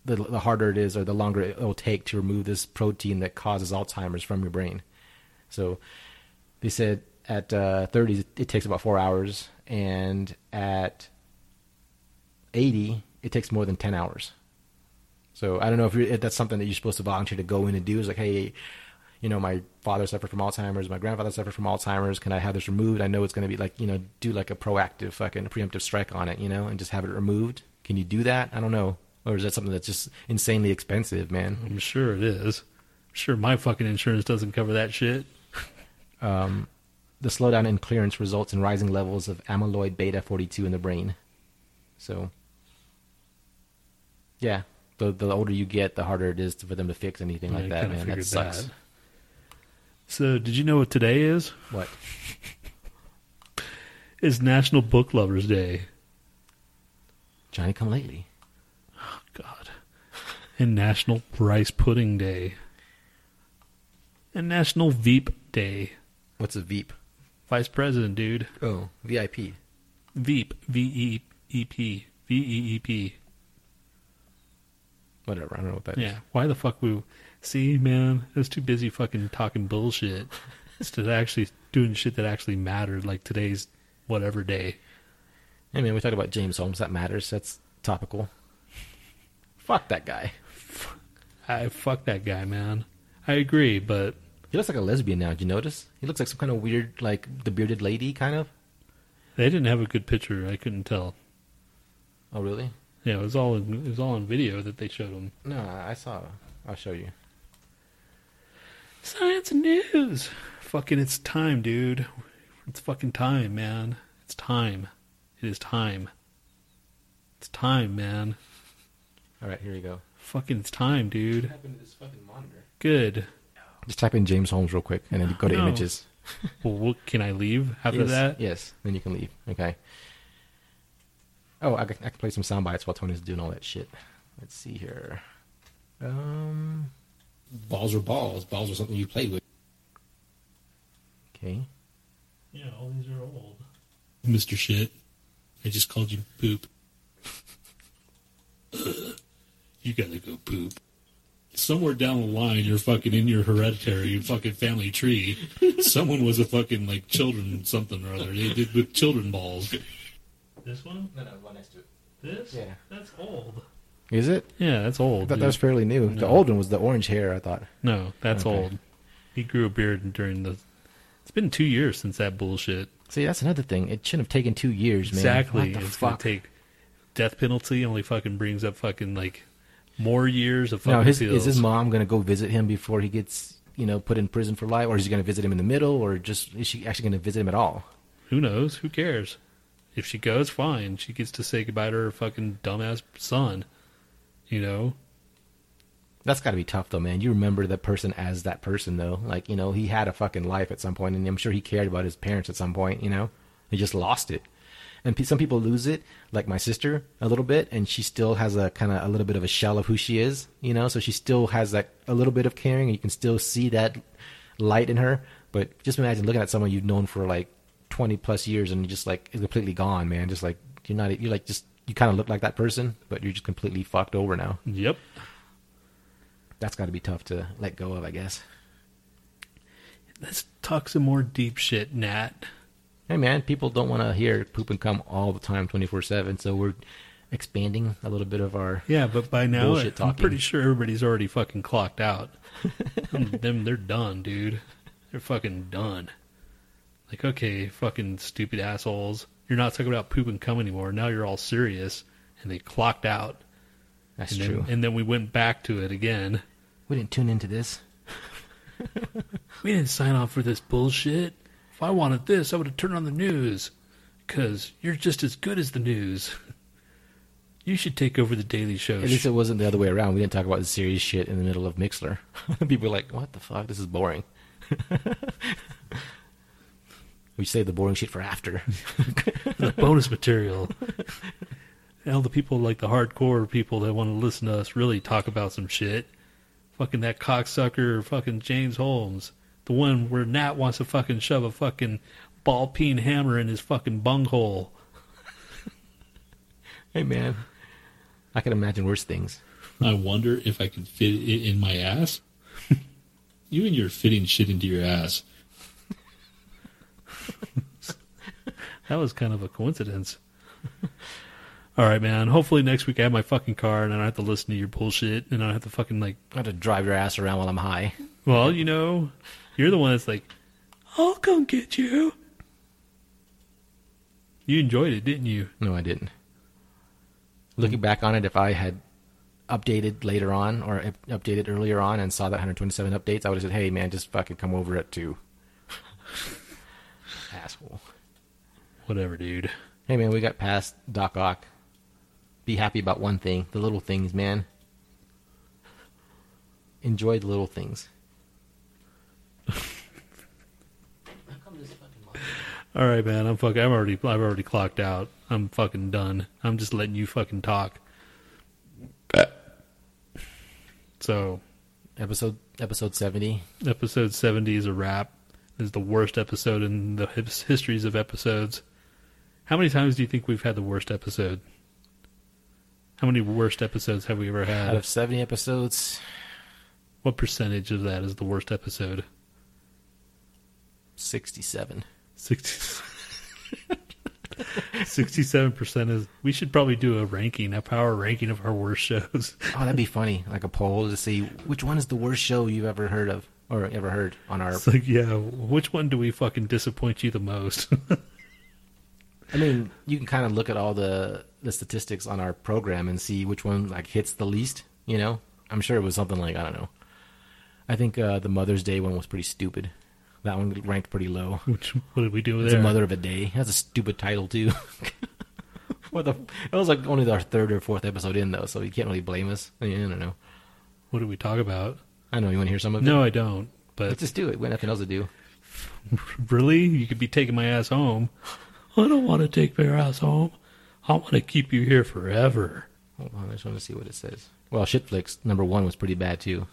C: the, the harder it is, or the longer it will take to remove this protein that causes Alzheimer's from your brain. So they said at uh, 30 it takes about four hours, and at 80 it takes more than 10 hours. So I don't know if, you're, if that's something that you're supposed to volunteer to go in and do. It's like, hey, you know, my father suffered from Alzheimer's, my grandfather suffered from Alzheimer's. Can I have this removed? I know it's going to be like, you know, do like a proactive fucking preemptive strike on it, you know, and just have it removed. Can you do that? I don't know. Or is that something that's just insanely expensive, man?
A: I'm sure it is. I'm sure my fucking insurance doesn't cover that shit.
C: Um, the slowdown in clearance results in rising levels of amyloid beta 42 in the brain. So, yeah, the the older you get, the harder it is for them to fix anything like that, man. That sucks.
A: that. So, did you know what today is?
C: What?
A: It's National Book Lovers Day.
C: Johnny come lately.
A: Oh God. And National Rice Pudding Day. And National Veep Day.
C: What's a Veep?
A: Vice President, dude.
C: Oh, VIP.
A: Veep. V E E P. V E E P.
C: Whatever. I don't know what that is.
A: Yeah. Why the fuck we. See, man, I was too busy fucking talking bullshit instead of actually doing shit that actually mattered, like today's whatever day.
C: I mean, we talked about James Holmes. That matters. That's topical. Fuck that guy.
A: I fuck that guy, man. I agree, but
C: He looks like a lesbian now. Did you notice? He looks like some kind of weird, like the bearded lady, kind of.
A: they didn't have a good picture. I couldn't tell.
C: Oh really?
A: Yeah, it was all in, it was all on video that they showed him.
C: No, I saw. I'll show you.
A: Science and news. Fucking, it's time, dude. It's fucking time, man. It's time. It is time. It's time, man.
C: All right, here you go.
A: Fucking, it's time, dude.
C: happened to this fucking monitor?
A: Good.
C: Just type in James Holmes real quick, and then you go to
A: No.
C: images.
A: Well, can I leave after
C: yes,
A: that?
C: Yes, then you can leave. Okay. Oh, I can, I can play some sound bites while Tony's doing all that shit. Let's see here. Um.
D: Balls are balls. Balls are something you play with.
C: Okay.
A: Yeah, all these are old.
E: Mr. Shit. I just called you poop. you gotta go poop. Somewhere down the line, you're fucking in your hereditary fucking family tree. Someone was a fucking like children something or other. They did with children balls. This one?
C: No, no, one next to it.
A: This?
C: Yeah.
A: That's old.
C: Is it?
A: Yeah, that's
C: I
A: old.
C: thought that was fairly new. The old one was the orange hair. I thought.
A: No, that's
C: Okay.
A: old. He grew a beard during the. It's been two years since that bullshit.
C: See, that's another thing. It shouldn't have taken two years, man.
A: Exactly.
C: What the
A: It's gonna take death penalty. Only fucking brings up fucking like more years of fucking
C: Now, his, is his mom going to go visit him before he gets, you know, put in prison for life, or is he going to visit him in the middle, or just is she actually going to visit him at all?
A: Who knows? Who cares? If she goes, fine. She gets to say goodbye to her fucking dumbass son. You know?
C: That's got to be tough, though, man. You remember that person as that person, though. Like, you know, he had a fucking life at some point, and I'm sure he cared about his parents at some point. You know, he just lost it. And pe- some people lose it, like my sister, a little bit, and she still has a kind of a little bit of a shell of who she is. You know, so she still has that a little bit of caring, and you can still see that light in her. But just imagine looking at someone you've known for like 20 plus years, and just like is completely gone, man. Just like you're not, you're like just you kind of look like that person, but you're just completely fucked over now.
A: Yep.
C: That's got to be tough to let go of, I guess.
A: Let's talk some more deep shit, Nat.
C: Hey man, people don't want to hear poop and cum all the time, twenty four seven. So we're expanding a little bit of our.
A: Yeah, but by now
C: Bullshit
A: I'm pretty sure everybody's already fucking clocked out. Them, they're done, dude. They're fucking done. Like, okay, fucking stupid assholes. You're not talking about poop and cum anymore. Now you're all serious, and they clocked out.
C: That's
A: and
C: true.
A: Then, and then we went back to it again.
C: we didn't tune into this.
A: We didn't sign off for this bullshit. If I wanted this, I would have turned on the news. Because you're just as good as the news. You should take over the Daily Show.
C: At least it wasn't the other way around. We didn't talk about the serious shit in the middle of Mixlr. people were like, "What the fuck? This is boring." we save the boring shit for after.
A: the bonus material. All the people like the hardcore people that want to listen to us really talk about some shit. Fucking that cocksucker, fucking James Holmes. The one where Nat wants to fucking shove a fucking ball peen hammer in his fucking bunghole.
C: hey man, I can imagine worse things.
E: I wonder if I can fit it in my ass. you and your fitting shit into your ass.
A: That was kind of a coincidence. All right, man. Hopefully next week I have my fucking car and I don't have to listen to your bullshit and I don't have to fucking like.
C: I have to drive your ass around while I'm high.
A: Well, you know, you're the one that's like, I'll come get you. You enjoyed it, didn't you?
C: No, I didn't. Looking back on it, if I had updated later on or up- updated earlier on and saw that 127 updates, I would have said, "Hey, man, just fucking come over at two. Asshole.
A: Whatever, dude.
C: Hey, man, we got past Doc Ock. Be happy about one thing: the little things, man. Enjoy the little things.
A: All right, man. I'm fucking. I'm already. I've already clocked out. I'm fucking done. I'm just letting you fucking talk. So,
C: Episode episode seventy.
A: episode 70 is a wrap. Is the worst episode in the his- histories of episodes. How many times do you think we've had the worst episode? How many worst episodes have we ever had?
C: Out
A: had?
C: of seventy episodes,
A: What percentage of that is the worst episode?
C: sixty-seven.
A: 60 67% is we should probably do a ranking a power ranking of our worst shows
C: Oh, that'd be funny. Like a poll to see which one is the worst show you've ever heard of or ever heard on our.
A: it's like yeah which one do we fucking disappoint you the most
C: I mean, you can kind of look at all the the statistics on our program and see which one like hits the least. You know, I'm sure it was something like I don't know. I think uh, the Mother's Day one was pretty stupid. That one ranked pretty low.
A: which what did we do
C: It's
A: there
C: a Mother of a Day. That's a stupid title too. what the? It was like only our third or fourth episode in though, so you can't really blame us. I, mean, I don't know.
A: what did we talk about
C: I know you want to hear some of it.
A: no i don't but
C: let's just do it. We have nothing else to do.
A: really you could be taking my ass home i don't want to take your ass home i want to keep you here forever
C: Hold on, I just want to see what it says. Well, Shitflix number one was pretty bad too.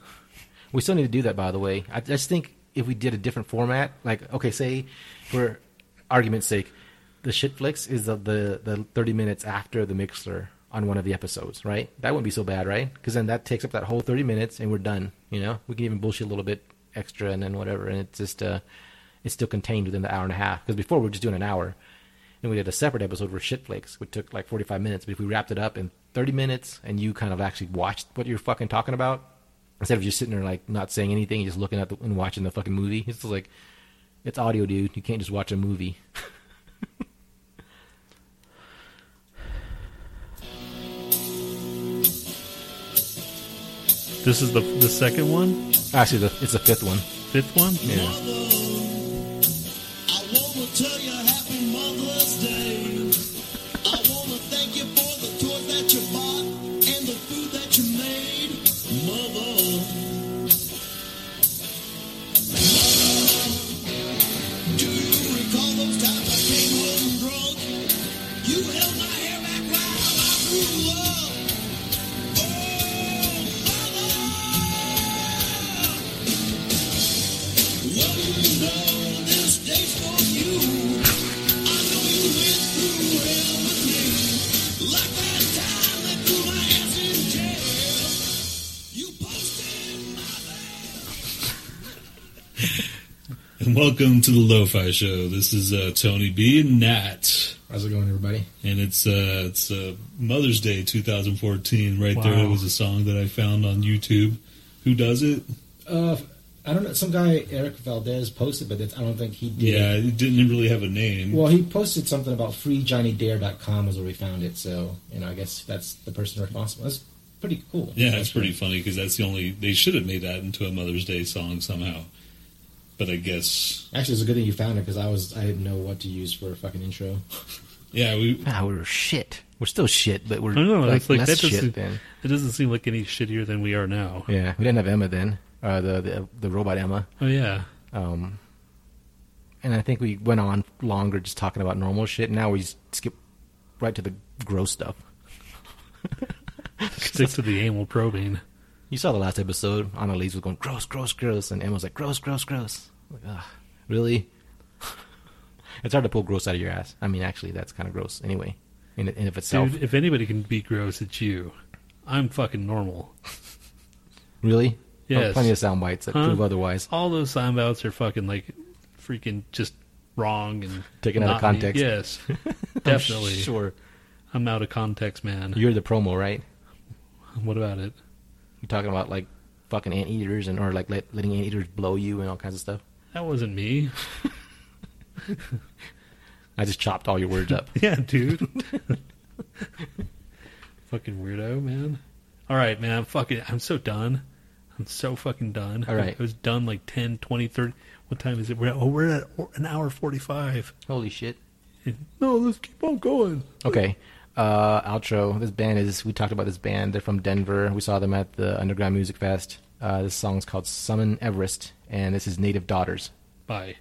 C: We still need to do that, by the way. I just think if we did a different format, like okay, say for argument's sake, the shit flicks is the the, the thirty minutes after the mixer on one of the episodes, right? That wouldn't be so bad, right? Because then that takes up that whole thirty minutes, and we're done. You know, we can even bullshit a little bit extra, and then whatever, and it's just uh, it's still contained within the hour and a half. Because before we were just doing an hour. And we did a separate episode for shit flicks, which took like 45 minutes. But if we wrapped it up in 30 minutes and you kind of actually watched what you're fucking talking about, instead of just sitting there like not saying anything, just looking at the, and watching the fucking movie, it's just like, it's audio, dude. You can't just watch a movie.
A: this is the the second one
C: Actually, the, it's the fifth one.
A: fifth one
C: Yeah.
F: I
E: welcome to the Lo-Fi Show. This is uh, Tony B and Nat,
D: How's it going, everybody?
E: and it's uh, it's uh, Mother's Day 2014. Right there, it was a song that I found on YouTube. Who does it?
D: Uh, I don't know. Some guy Eric Valdez posted, but I don't think he did.
E: Yeah, it didn't really have a name.
D: Well, he posted something about freejohnnydare.com is where we found it. So, you know, I guess that's the person responsible. That's pretty cool.
E: yeah, it's pretty funny because that's the only they should have made that into a Mother's Day song somehow. But I guess
D: Actually, it's a good thing you found it because I was I didn't know what to use for a fucking intro.
E: yeah, we
C: Ah, we were shit. We're still shit, but we're
A: I don't know.
C: like,
A: like
C: less
A: that
C: shit then.
A: It doesn't seem like any shittier than we are now.
C: Yeah, we didn't have Emma then. Uh, the, the the robot Emma.
A: Oh yeah.
C: Um, and I think we went on longer just talking about normal shit. Now we skip right to the gross stuff.
A: Stick to the anal probing.
C: You saw the last episode. Anna Annalise was going gross, gross, gross, and Emma was like gross, gross, gross. Like, Ugh, really? it's hard to pull gross out of your ass. I mean, actually, that's kind of gross anyway, in in of itself.
A: Dude, if anybody can be gross, it's you. I'm fucking normal.
C: Really?
A: Oh, yes.
C: Oh, plenty of sound bites that
A: Huh?
C: prove otherwise.
A: All those sound bites are fucking like freaking just wrong and
C: Taken out of
A: not me.
C: context.
A: Yes,
C: I'm
A: definitely.
C: sure.
A: I'm out of context, man.
C: You're the promo, right?
A: What about it?
C: You're talking about like fucking anteaters and or like let, letting anteaters blow you and all kinds of stuff.
A: That wasn't me.
C: I just chopped all your words up.
A: Yeah, dude. fucking weirdo, man. All right, man. I'm fucking. I'm so done. I'm so fucking done.
C: All right.
A: I was done like 10, 20, 30. What time is it? We're at, oh, we're at an hour 45.
C: Holy shit.
A: No, let's keep on going.
C: Okay. Uh, outro. This band is, we talked about this band. They're from Denver. We saw them at the Underground Music Fest. Uh, this song's called Summon Everest, and this is Native Daughters.
A: Bye.